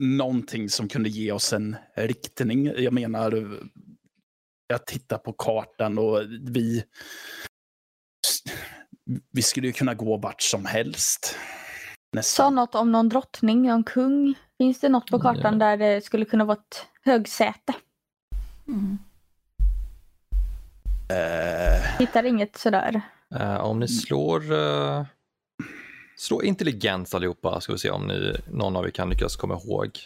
någonting som kunde ge oss en riktning. Jag menar, jag tittar på kartan och vi vi skulle ju kunna gå vart som helst. Sa Nästan. något om någon drottning, någon kung. Finns det något på kartan Ja. där det skulle kunna vara ett högsäte? Mm. Eh, Hittar inget sådär. Eh, om ni slår, uh, slå intelligens allihopa, ska vi se om ni, någon av er kan lyckas komma ihåg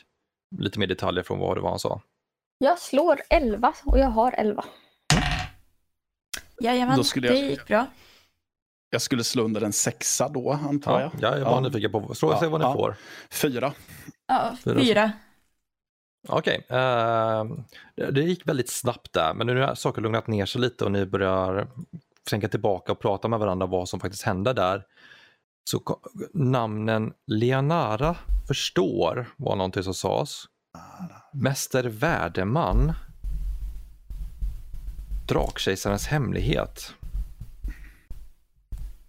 lite mer detaljer från vad det var han sa. Jag slår 11 och jag har 11. Jajamän, Då skulle det jag- gick bra. jag skulle slå under en sexa då, antar Ja, jag. jag är bara Ja. nyfiken på, slå och se Ja, vad ni ja. får. Fyra. Ja, Fyra. fyra. Okej, eh, det, det gick väldigt snabbt där, men nu har saker lugnat ner sig lite och ni börjar tänka tillbaka och prata med varandra vad som faktiskt hände där. Så namnen Leonara förstår var någonting som sades. Mäster Värdeman. Drakkejsarens hemlighet.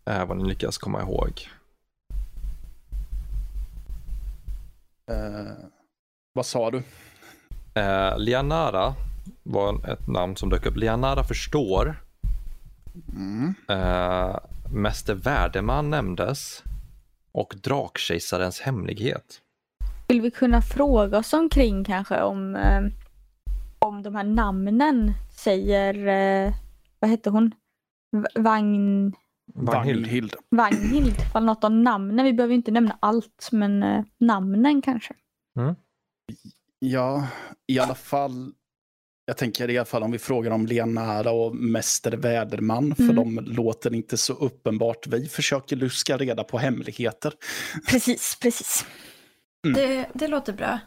Är vad ni lyckas komma ihåg. Eh, vad sa du? Eh, Lianara var ett namn som dök upp. Lianara förstår. Mm. Eh, Mäster Värdeman nämndes. Och Drakkejsarens hemlighet. Vill vi kunna fråga oss omkring kanske om, eh, om de här namnen säger, eh, vad hette hon? V- Vagn, Vagnhild. Vagnhild. Vagnhild. Fall något om namnen. Vi behöver inte nämna allt men eh, namnen kanske. Ja, i alla fall. Jag tänker i alla fall om vi frågar om Leonara och Mäster Väderman, för Mm. de låter inte så uppenbart. Vi försöker luska reda på hemligheter. Precis, precis. Det, det låter bra.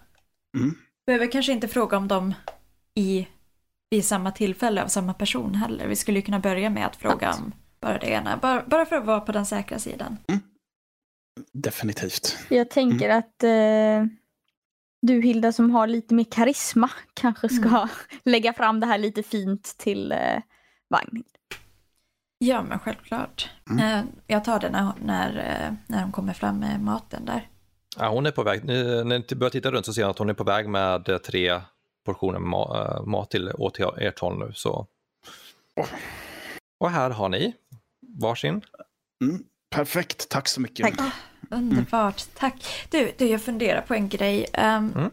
Mm. Behöver kanske inte fråga om dem i, vid samma tillfälle av samma person heller. Vi skulle ju kunna börja med att fråga om bara det ena. Bara, bara för att vara på den säkra sidan. Definitivt. Jag tänker att eh, du Hilda som har lite mer karisma kanske ska [LAUGHS] lägga fram det här lite fint till eh, Vagnhild. Ja, men självklart. Mm. Eh, Jag tar det när, hon- när, eh, när de kommer fram med maten där. Ja, hon är på väg. Ni, när ni börjar titta runt så ser jag att hon är på väg med eh, tre portioner ma- eh, mat till åt ert håll nu. Så. Och här har ni varsin. Mm. Perfekt, tack så mycket. Tack. Underbart, tack. Du, du, jag funderar på en grej. Ehm, Mm.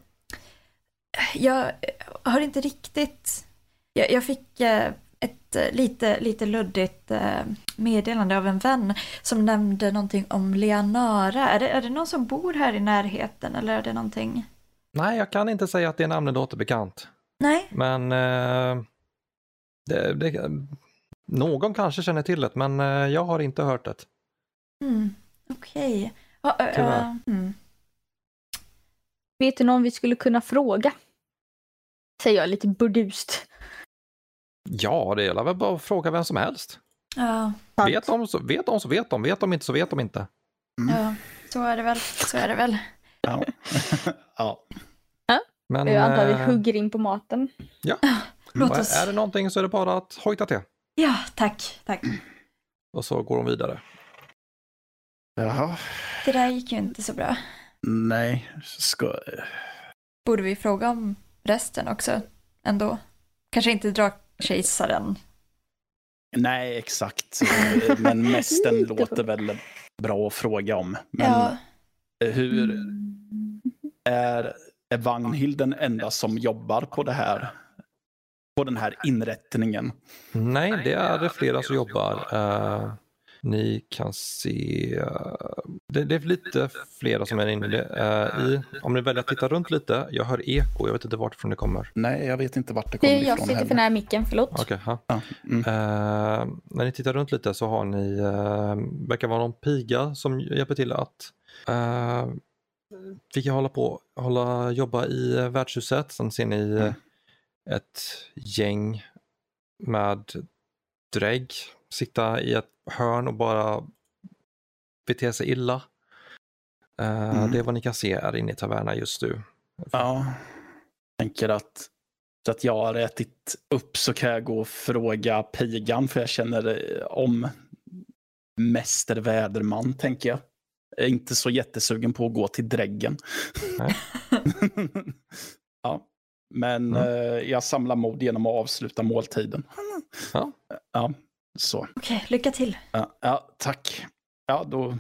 Jag har inte riktigt... Jag, jag fick eh, ett eh, lite, lite luddigt eh, meddelande av en vän som nämnde någonting om Leonara. Är det, är det någon som bor här i närheten eller är det någonting? Nej, jag kan inte säga att det namnet låter bekant. Nej? Men det, det, Någon kanske känner till det, men jag har inte hört det. Mm. Okej. Ja, ö, Tyvärr. mm. Vet du någon vi skulle kunna fråga? Säger jag lite burdust. Ja, det är väl bara att fråga vem som helst. Ja. Vet de, så vet de så vet de, vet de inte så vet de inte. ja, så är det väl. Så är det väl. Ja. [LAUGHS] ja. Men Jag antar vi eh, hugger in på maten. [LAUGHS] Låt och oss... är det någonting så är det bara att hojta till. Ja, tack, tack. Och så går de vidare. Jaha. Det där gick ju inte så bra. Nej, ska... Borde vi fråga om resten också ändå? Kanske inte drakkejsaren. Nej, exakt. Men mästen [LAUGHS] låter väl bra att fråga om. Men Ja, hur Mm. är, är Vagnhild den enda som jobbar på det här? På den här inrättningen? Nej, det är flera som jobbar. Ni kan se, det, det är lite flera som är inne i det. Eh, i, om ni väljer att titta runt lite, jag hör eko, jag vet inte vartifrån det kommer. Nej, jag vet inte vart det Det kommer är jag ifrån sitter för heller. nära micken, förlåt. Okej, ja. Ja, mm. Eh, när ni tittar runt lite så har ni, uh, verkar vara någon piga som hjälper till att uh, vi kan hålla på, hålla, jobba i uh, värdshuset. Sen ser ni Mm. ett gäng med drägg sitta i ett hörn och bara bete sig illa. Eh, Mm. Det är vad ni kan se är inne i tavernan just nu. Ja, tänker att så att jag har ätit upp så kan jag gå och fråga pigan för jag känner eh, om Mäster Väderman, tänker jag. Jag är inte så jättesugen på att gå till dräggen. [LAUGHS] Ja, men Mm. eh, jag samlar mod genom att avsluta måltiden. Ja. Ja, så. okej, lycka till. Ja, ja, tack. Ja, då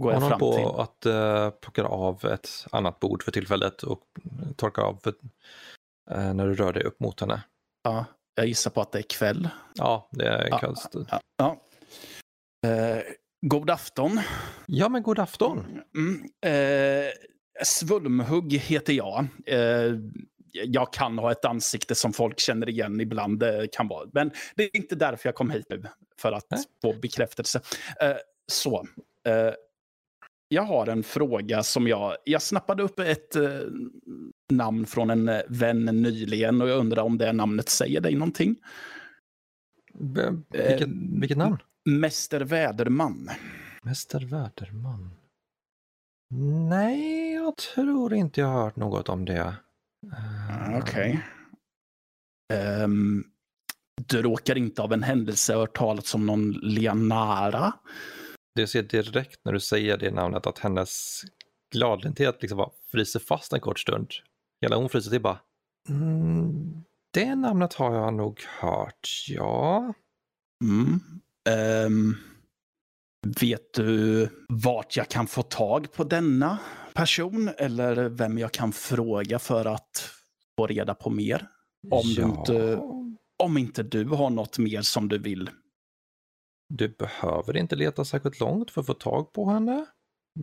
går jag fram på till... att uh, plocka av ett annat bord för tillfället och torkar av för, eh, när du rör dig upp mot henne. Ja, jag gissar på att det är kväll. Ja, det är Ja. kvällstid. Ja. ja. Eh, god afton. Ja, men god afton. Mm. Svulmhugg heter jag. Eh, jag kan ha ett ansikte som folk känner igen ibland. Det kan vara. Men det är inte därför jag kom hit nu. För att Nej. få bekräftelse. Eh, så. Eh, jag har en fråga som jag... Jag snappade upp ett eh, namn från en eh, vän nyligen och jag undrar om det namnet säger dig någonting. B- vilket, vilket namn? Mäster Väderman. Mäster Väderman. Nej, jag tror inte jag har hört något om det. Eh, Okej. Ehm, du råkar inte av en händelse ha hört talas om någon Lianara? Det ser direkt när du säger det namnet att hennes gladlynthet liksom bara fryser fast en kort stund. Hela hon fryser till bara. Mm, det namnet har jag nog hört, ja. Mm. Ehm, vet du vart jag kan få tag på denna person? Eller vem jag kan fråga för att få reda på mer? Om du ja. inte- Om inte du har något mer som du vill. Du behöver inte leta särskilt långt för att få tag på henne.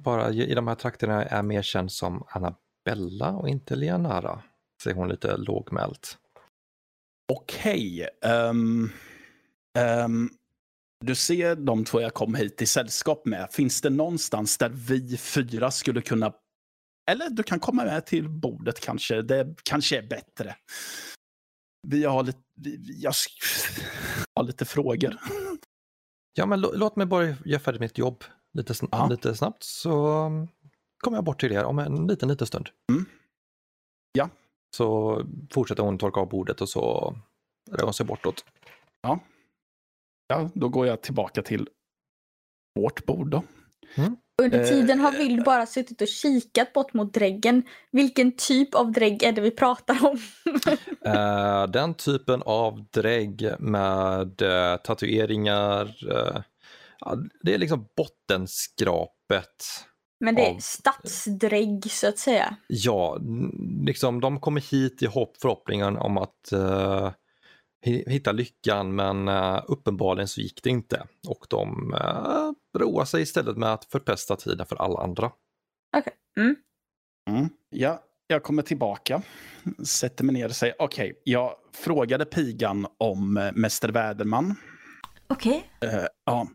Bara i de här trakterna är mer känd som Annabella och inte Leonara, säger hon lite lågmält. Okej. ehm, ehm, du ser de två jag kom hit i sällskap med. Finns det någonstans där vi fyra skulle kunna... Eller du kan komma med till bordet kanske. Det kanske är bättre. Vi har lite... vi- Jag [LAUGHS] har lite frågor. Ja, men lå- låt mig bara göra färdigt mitt jobb lite, sn- Ja. lite snabbt så um, kommer jag bort till er om en liten, liten stund. Mm. Ja. Så fortsätter hon torka av bordet och så rör hon sig bortåt. Ja, då går jag tillbaka till vårt bord då. Under Eh, tiden har Vild bara suttit och kikat bort mot dräggen. Vilken typ av drägg är det vi pratar om? [LAUGHS] Eh, den typen av drägg med eh, tatueringar, eh, ja, det är liksom bottenskrapet. Men det är Av- stadsdrägg så att säga. Ja, liksom de kommer hit i hopp, förhoppningen om att eh, hitta lyckan men eh, uppenbarligen så gick det inte. Och de uh, roar sig istället med att förpesta tiden för alla andra. Mm. Ja, jag kommer tillbaka, sätter mig ner och säger okej, jag frågade pigan om eh, Mäster Väderman. Okej. Eh, ja.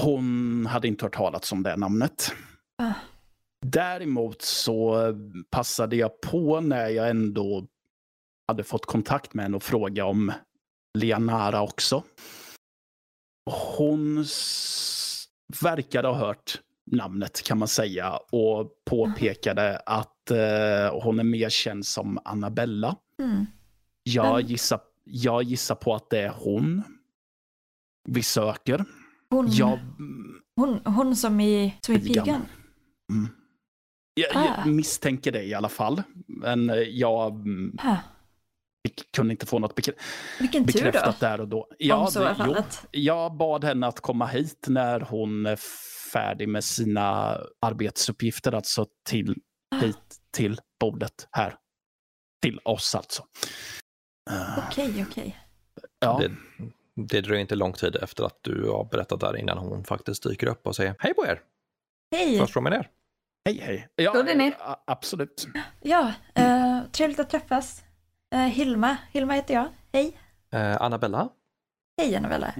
Hon hade inte hört talas om det namnet. Ah. Däremot så passade jag på när jag ändå hade fått kontakt med henne och fråga om Leonara också. Hon verkade ha hört namnet kan man säga och påpekade att eh, hon är mer känd som Annabella. Mm. Jag gissar, jag gissar på att det är hon vi söker. Hon, Jag, hon, hon som i, som i Pigan. pigan? mm, jag, Ah. jag misstänker det i alla fall. Men eh, jag Ah, kunde inte få något bekrä vilken tur då, bekräftat där och då. om så är det- jag bad henne att komma hit när hon är färdig med sina arbetsuppgifter, alltså till, Ah. hit till bordet här. Till oss alltså. Eh, Okej, okej. ja. Det, det dröjer inte lång tid efter att du har berättat där innan hon faktiskt dyker upp och säger hej på er, Hej! först från ner. Hej, hej. Ja, Slå dig ner. a- absolut. Ja, eh, trevligt att träffas. Eh, Hilma, Hilma heter jag. Hej. Eh, Annabella, Hej Annabella.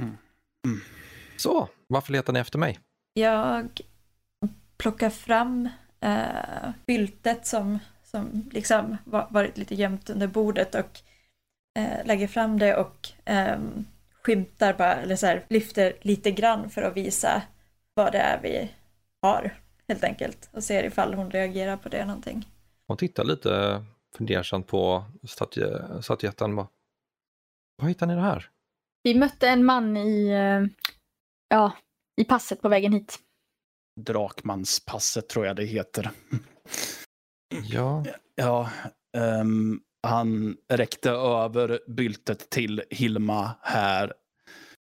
så varför letar ni efter mig? Jag plockar fram eh, byltet som, som liksom va- varit lite gömt under bordet och eh, lägger fram det och eh, skymtar bara, eller så här, lyfter lite grann för att visa vad det är vi har helt enkelt och ser ifall hon reagerar på det någonting. Hon tittar lite fundersamt på staty- statyetten. bara, Vad hittar ni det här? Vi mötte en man i, eh, ja, i passet på vägen hit. Drakmanspasset tror jag det heter. [LAUGHS] Ja, Ja, ehm, han räckte över byltet till Hilma här,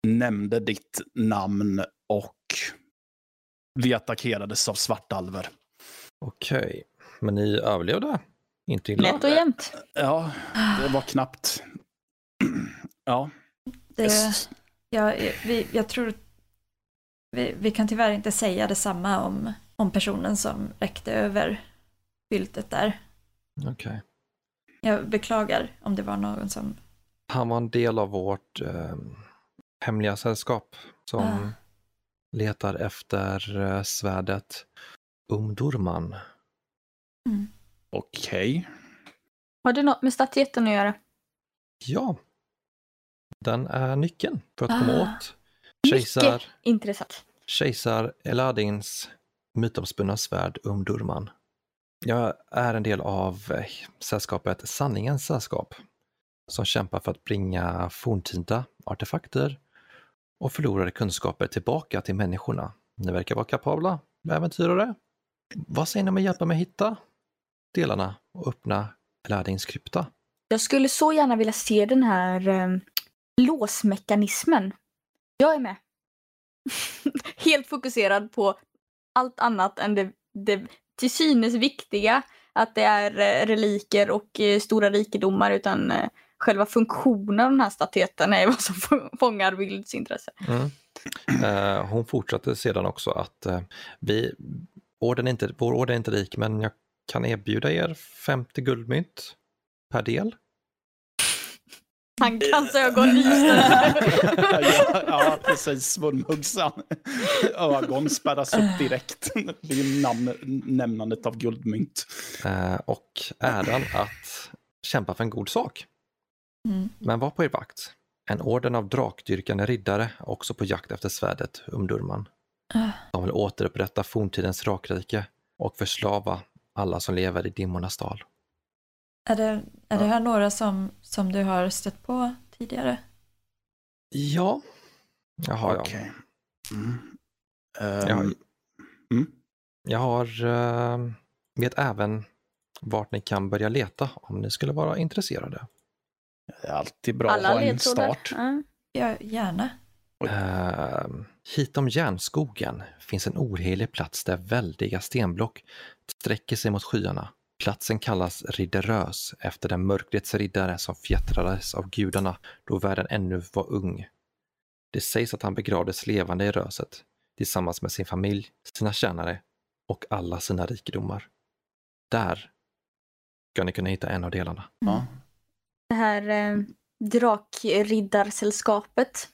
nämnde ditt namn och vi attackerades av svartalver. okej. Men ni överlevde? Inte illa? Nätt och jämnt. Ja, det var knappt. Ja, Det, ja, vi, jag tror vi, vi kan tyvärr inte säga detsamma om, om personen som räckte över byltet där. Okej. Jag beklagar om det var någon som... Han var en del av vårt eh, hemliga sällskap som Ah. letar efter eh, svärdet Umdurman. Okej. Har det något med statyetten att göra? Ja, den är nyckeln för att komma Ah. åt kejsar, intressant. kejsar Eladins mytomspunna svärd Umdurman. Jag är en del av eh, sällskapet Sanningens sällskap som kämpar för att bringa forntida artefakter och förlorade kunskaper tillbaka till människorna. Ni verkar vara kapabla äventyrare. Vad säger ni om att hjälpa mig hitta delarna och öppna Eladins krypta? Jag skulle så gärna vilja se den här eh, låsmekanismen. Jag är med. [LAUGHS] Helt fokuserad på allt annat än det, det till synes viktiga. Att det är eh, reliker och eh, stora rikedomar utan eh, själva funktionen av den här statyetten är [LAUGHS] vad som få- fångar Vilds intresse. Mm. Eh, hon fortsatte sedan också att eh, vi, orden är inte, vår orden är inte rik men jag kan erbjuda er 50 guldmynt per del. Tankans ögon lyser. [LAUGHS] ja, ja, precis. Svulmhuggsan. Ögon spärras upp direkt. Det är namn, nämnandet av guldmynt. Eh, och äran att kämpa för en god sak. Mm. Men var på er vakt. En orden av drakdyrkande riddare också på jakt efter svärdet Umdurman. Ah. De vill återupprätta forntidens rakrike och förslava alla som lever i dimmornas dal. Är det, är det här några som, som du har stött på tidigare? Ja, Jaha, ja. Okej. Mm. Jag, Ehm, mm. jag har, eh, vet även vart ni kan börja leta om ni skulle vara intresserade. Det är alltid bra att Alla ha en ledtrådar. start. Ja. Ja, gärna. Uh, hitom järnskogen finns en ohelig plats där väldiga stenblock sträcker sig mot skyarna. Platsen kallas Ridderös efter den mörkrets riddare som fjättrades av gudarna då världen ännu var ung. Det sägs att han begravdes levande i röset tillsammans med sin familj, sina tjänare och alla sina rikedomar. Där ska ni kunna hitta en av delarna. Ja. Det här eh, drakriddarsällskapet.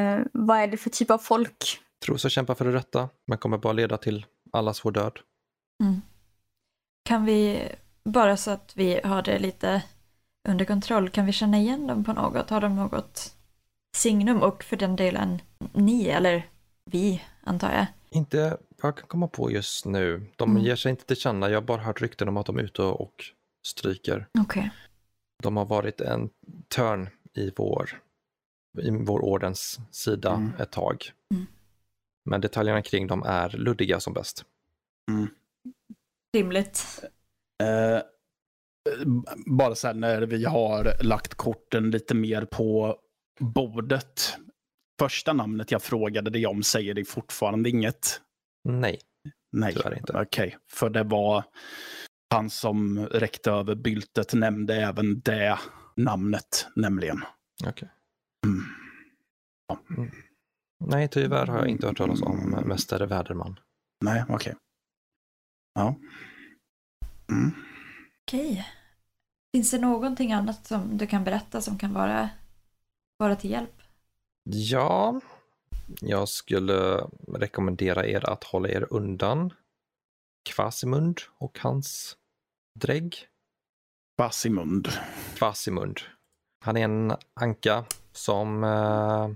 Eh, vad är det för typ av folk? Tror sig kämpa för det rätta, men kommer bara leda till allas vår död. Kan vi, bara så att vi har det lite under kontroll, kan vi känna igen dem på något? Har de något signum och för den delen ni eller vi antar jag? Inte jag kan komma på just nu. De Mm. ger sig inte till känna. Jag har bara hört rykten om att de är ute och stryker. Okej. De har varit en törn i vår, i vår ordens sida Mm. ett tag. Mm. Men detaljerna kring dem är luddiga som bäst. Rimligt. Eh, bara så här när vi har lagt korten lite mer på bordet. Första namnet jag frågade dig om säger dig fortfarande inget. Nej, Nej, tyvärr inte. okej. För det var han som räckte över byltet nämnde även det namnet nämligen. Okej. Mm. Nej, tyvärr har jag inte hört talas om Mästare Väderman. Nej, okej. Ja. Mm. Okej. Finns det någonting annat som du kan berätta som kan vara, vara till hjälp? Ja, jag skulle rekommendera er att hålla er undan Kvasimund och hans drägg. Basimund. Kvasimund. Han är en anka som eh,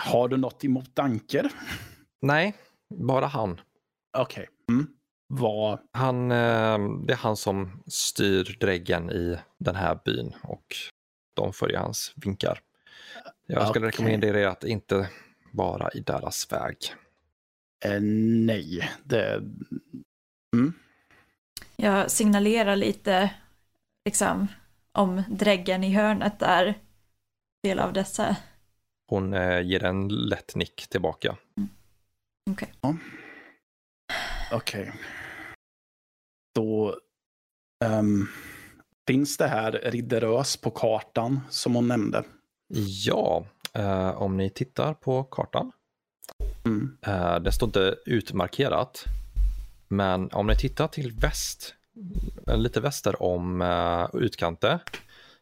Har du något emot anker? Nej, bara han. Okej. Mm. Vad... han eh, det är han som styr dräggen i den här byn och de följer hans vinkar. Jag skulle rekommendera er att inte vara i deras väg. Eh, nej, det... Mm. Jag signalerar lite liksom om dräggen i hörnet är del av dessa. Hon eh, ger en lätt nick tillbaka. Okej. Okej. Då... ehm, finns det här Ridderös på kartan som hon nämnde? Ja, eh, om ni tittar på kartan. Mm. Eh, det står inte utmarkerat. Men om ni tittar till väst, lite väster om eh, utkante,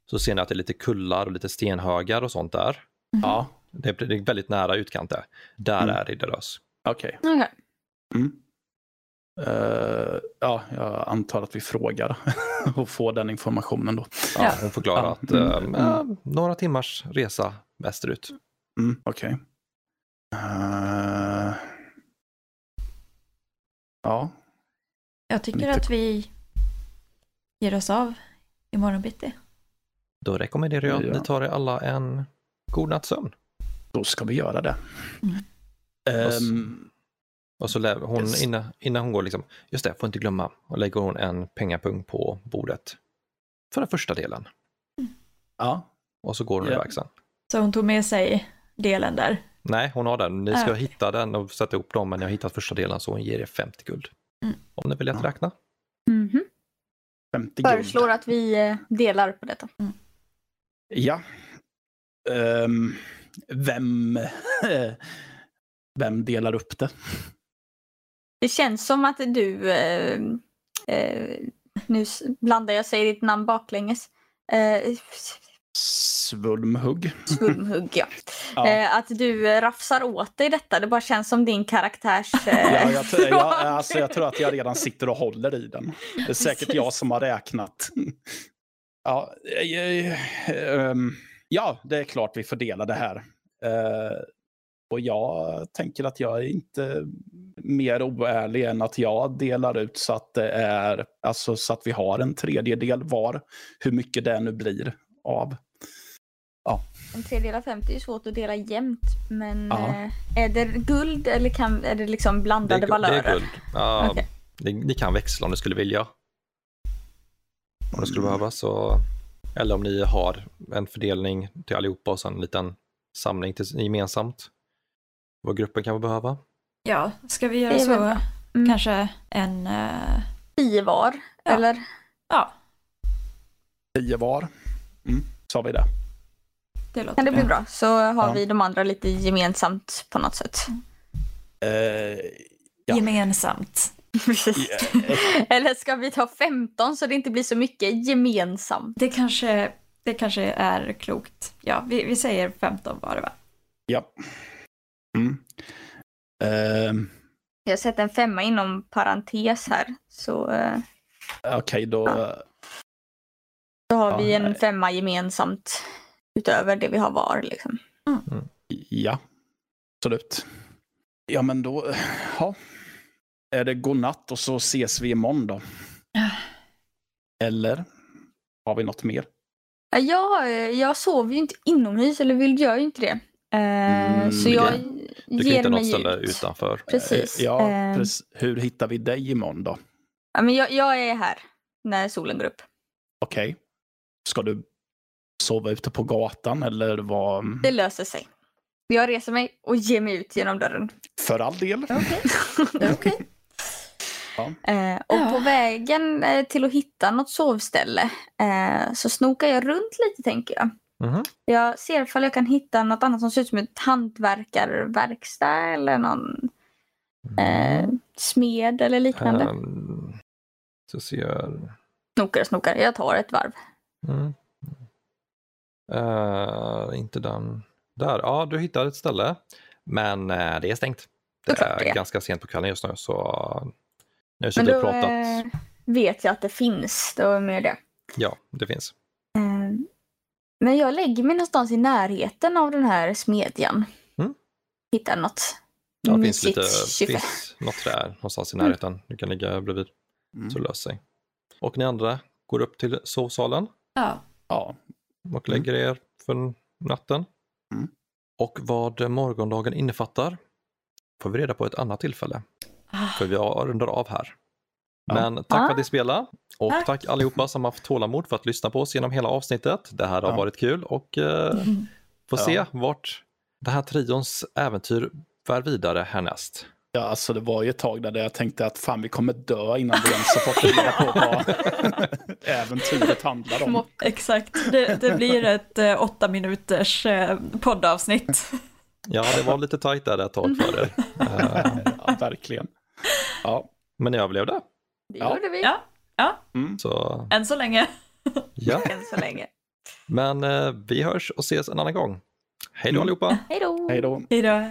så ser ni att det är lite kullar och lite stenhögar och sånt där. Ja, Det är, det är väldigt nära utkante. Där Mm. är Riddarös. okej. Okej. Mm. Eh, ja, jag antar att vi frågar [LAUGHS] och får den informationen då. Ja, Ja. Hon förklarar Ja. att eh, Mm. ja, några timmars resa västerut. Mm, okej. Eh, ja, Jag tycker Lite- att vi ger oss av imorgon bitti. Då rekommenderar jag att Ja. ni tar er alla en god natts sömn. då ska vi göra det. Mm. Ehm, Och så lä- hon, Yes. innan, innan hon går, liksom, just det, får inte glömma, och lägger hon en pengapung på bordet. För den första delen. ja, Och så går hon Ja. iväg sen. Så hon tog med sig delen där. Nej, hon har den. Ni ska Ah, hitta den och sätta ihop dem, men jag har hittat första delen så hon ger er 50 guld. Mm. Om ni vill att räkna. Mhm. 50 guld. Föreslår att vi eh, delar på detta. Ja. Ehm, vem, [LAUGHS] vem delar upp det? Det känns som att du... Eh, eh, nu blandar jag, säger ditt namn baklänges. Eh, Svulmhugg. Svulmhugg, ja. [LAUGHS] Ja. Eh, att du eh, rafsar åt dig detta. Det bara känns som din karaktärs... Eh, Ja, jag, tror- jag, [LAUGHS] fråga. alltså, jag tror att jag redan sitter och håller i den. Det är säkert jag som har räknat. [LAUGHS] Ja, eh, eh, ehm, ja, det är klart vi fördelar det här. Eh, och jag tänker att jag är inte mer oärlig än att jag delar ut så att det är, alltså så att vi har en tredjedel var, hur mycket det nu blir av. En tredjedel av 50 är ju svårt att dela jämnt. Men Ja. eh, är det guld eller kan, är det liksom Det är, blandade valörer? det är guld. Ja, Okej. ni, ni kan växla om ni skulle vilja. Om det skulle behövas. Så, eller om ni har en fördelning till allihopa och sen en liten samling till, gemensamt. Vad gruppen kan behöva. Ja, ska vi göra så? Mm. Kanske en... eh, Tio var, Ja. eller? ja, Tio var. Mm, sa vi det. det låter Kan det bli bra. bra? Så har Ja. vi de andra lite gemensamt på något sätt. Eh, Ja. Gemensamt. [LAUGHS] Precis. Eller ska vi ta 15 så det inte blir så mycket gemensamt? Det kanske det kanske är klokt. Ja, vi, vi säger 15 var det va? Ja. Mm. Ehm, Jag sätter en femma inom parentes här. Så eh, Okej, då... då har Ja, vi en nej. femma gemensamt. Utöver det vi har var liksom. Ja, absolut. Ja, men då... [SIGHS] Ja. Är det godnatt och så ses vi imorgon då? [SIGHS] Eller har vi något mer? Ja, Jag, jag sover ju inte inomhus, eller vill gör ju inte det. Eh, Mm, så det- jag Du kan ger hitta något mig ställe ut. utanför. Precis. Eh, Ja, Eh, precis. Hur hittar vi dig imorgon då? ja, men jag, jag är här när solen går upp. Okej. Ska du sova ute på gatan eller vad? Det löser sig. Jag reser mig och ger mig ut genom dörren. För all del. Okej. [LAUGHS] Okej. Eh, och Ja. på vägen eh, till att hitta något sovställe eh, så snokar jag runt lite tänker jag. Mhm. Jag ser ifall jag kan hitta något annat som ser ut som ett hantverkarverkstad eller någon eh, smed eller liknande. Ehm, så ser... Snokar, snokar. Jag tar ett varv. Mm. Eh, inte den där. Ja, du hittar ett ställe. Men eh, det är stängt. Det Såklart det är är. ganska sent på kvällen just nu så nu har jag och pratat. eh, vet jag att det finns. Då är med det. Ja, det finns. Eh, men jag lägger mig någonstans i närheten av den här smedjan. Mm. Hittar något Ja, det finns lite finns något träd någonstans i närheten. Du kan ligga bredvid Mm. så det löser sig. Och ni andra går upp till sovsalen Ja. Ja. och lägger er för natten. Mm. Och vad morgondagen innefattar får vi reda på ett annat tillfälle. Ah, För vi rundar av här. Ja. Men tack för Ah. att ni spelade och Tack. tack allihopa som haft tålamod för att lyssna på oss genom hela avsnittet. Det här har Ja. varit kul och eh, får Ja. se vart den här trions äventyr bär vidare härnäst. Ja, alltså det var ju ett tag där jag tänkte att fan vi kommer dö innan vi ens har fått reda på vad [LAUGHS] äventyret handlar om. Exakt, det, det blir ett eh, åtta minuters eh, poddavsnitt. Ja, det var lite tajt där ett tag för er. Ja, verkligen. Ja. Men ni överlevde. Det Ja. gjorde vi. Ja, ja, Mm. Så än så länge. ja, [LAUGHS] Än så länge. men eh, vi hörs och ses en annan gång. Hej då Mm. allihopa! Hej då! Hej då. Hej då.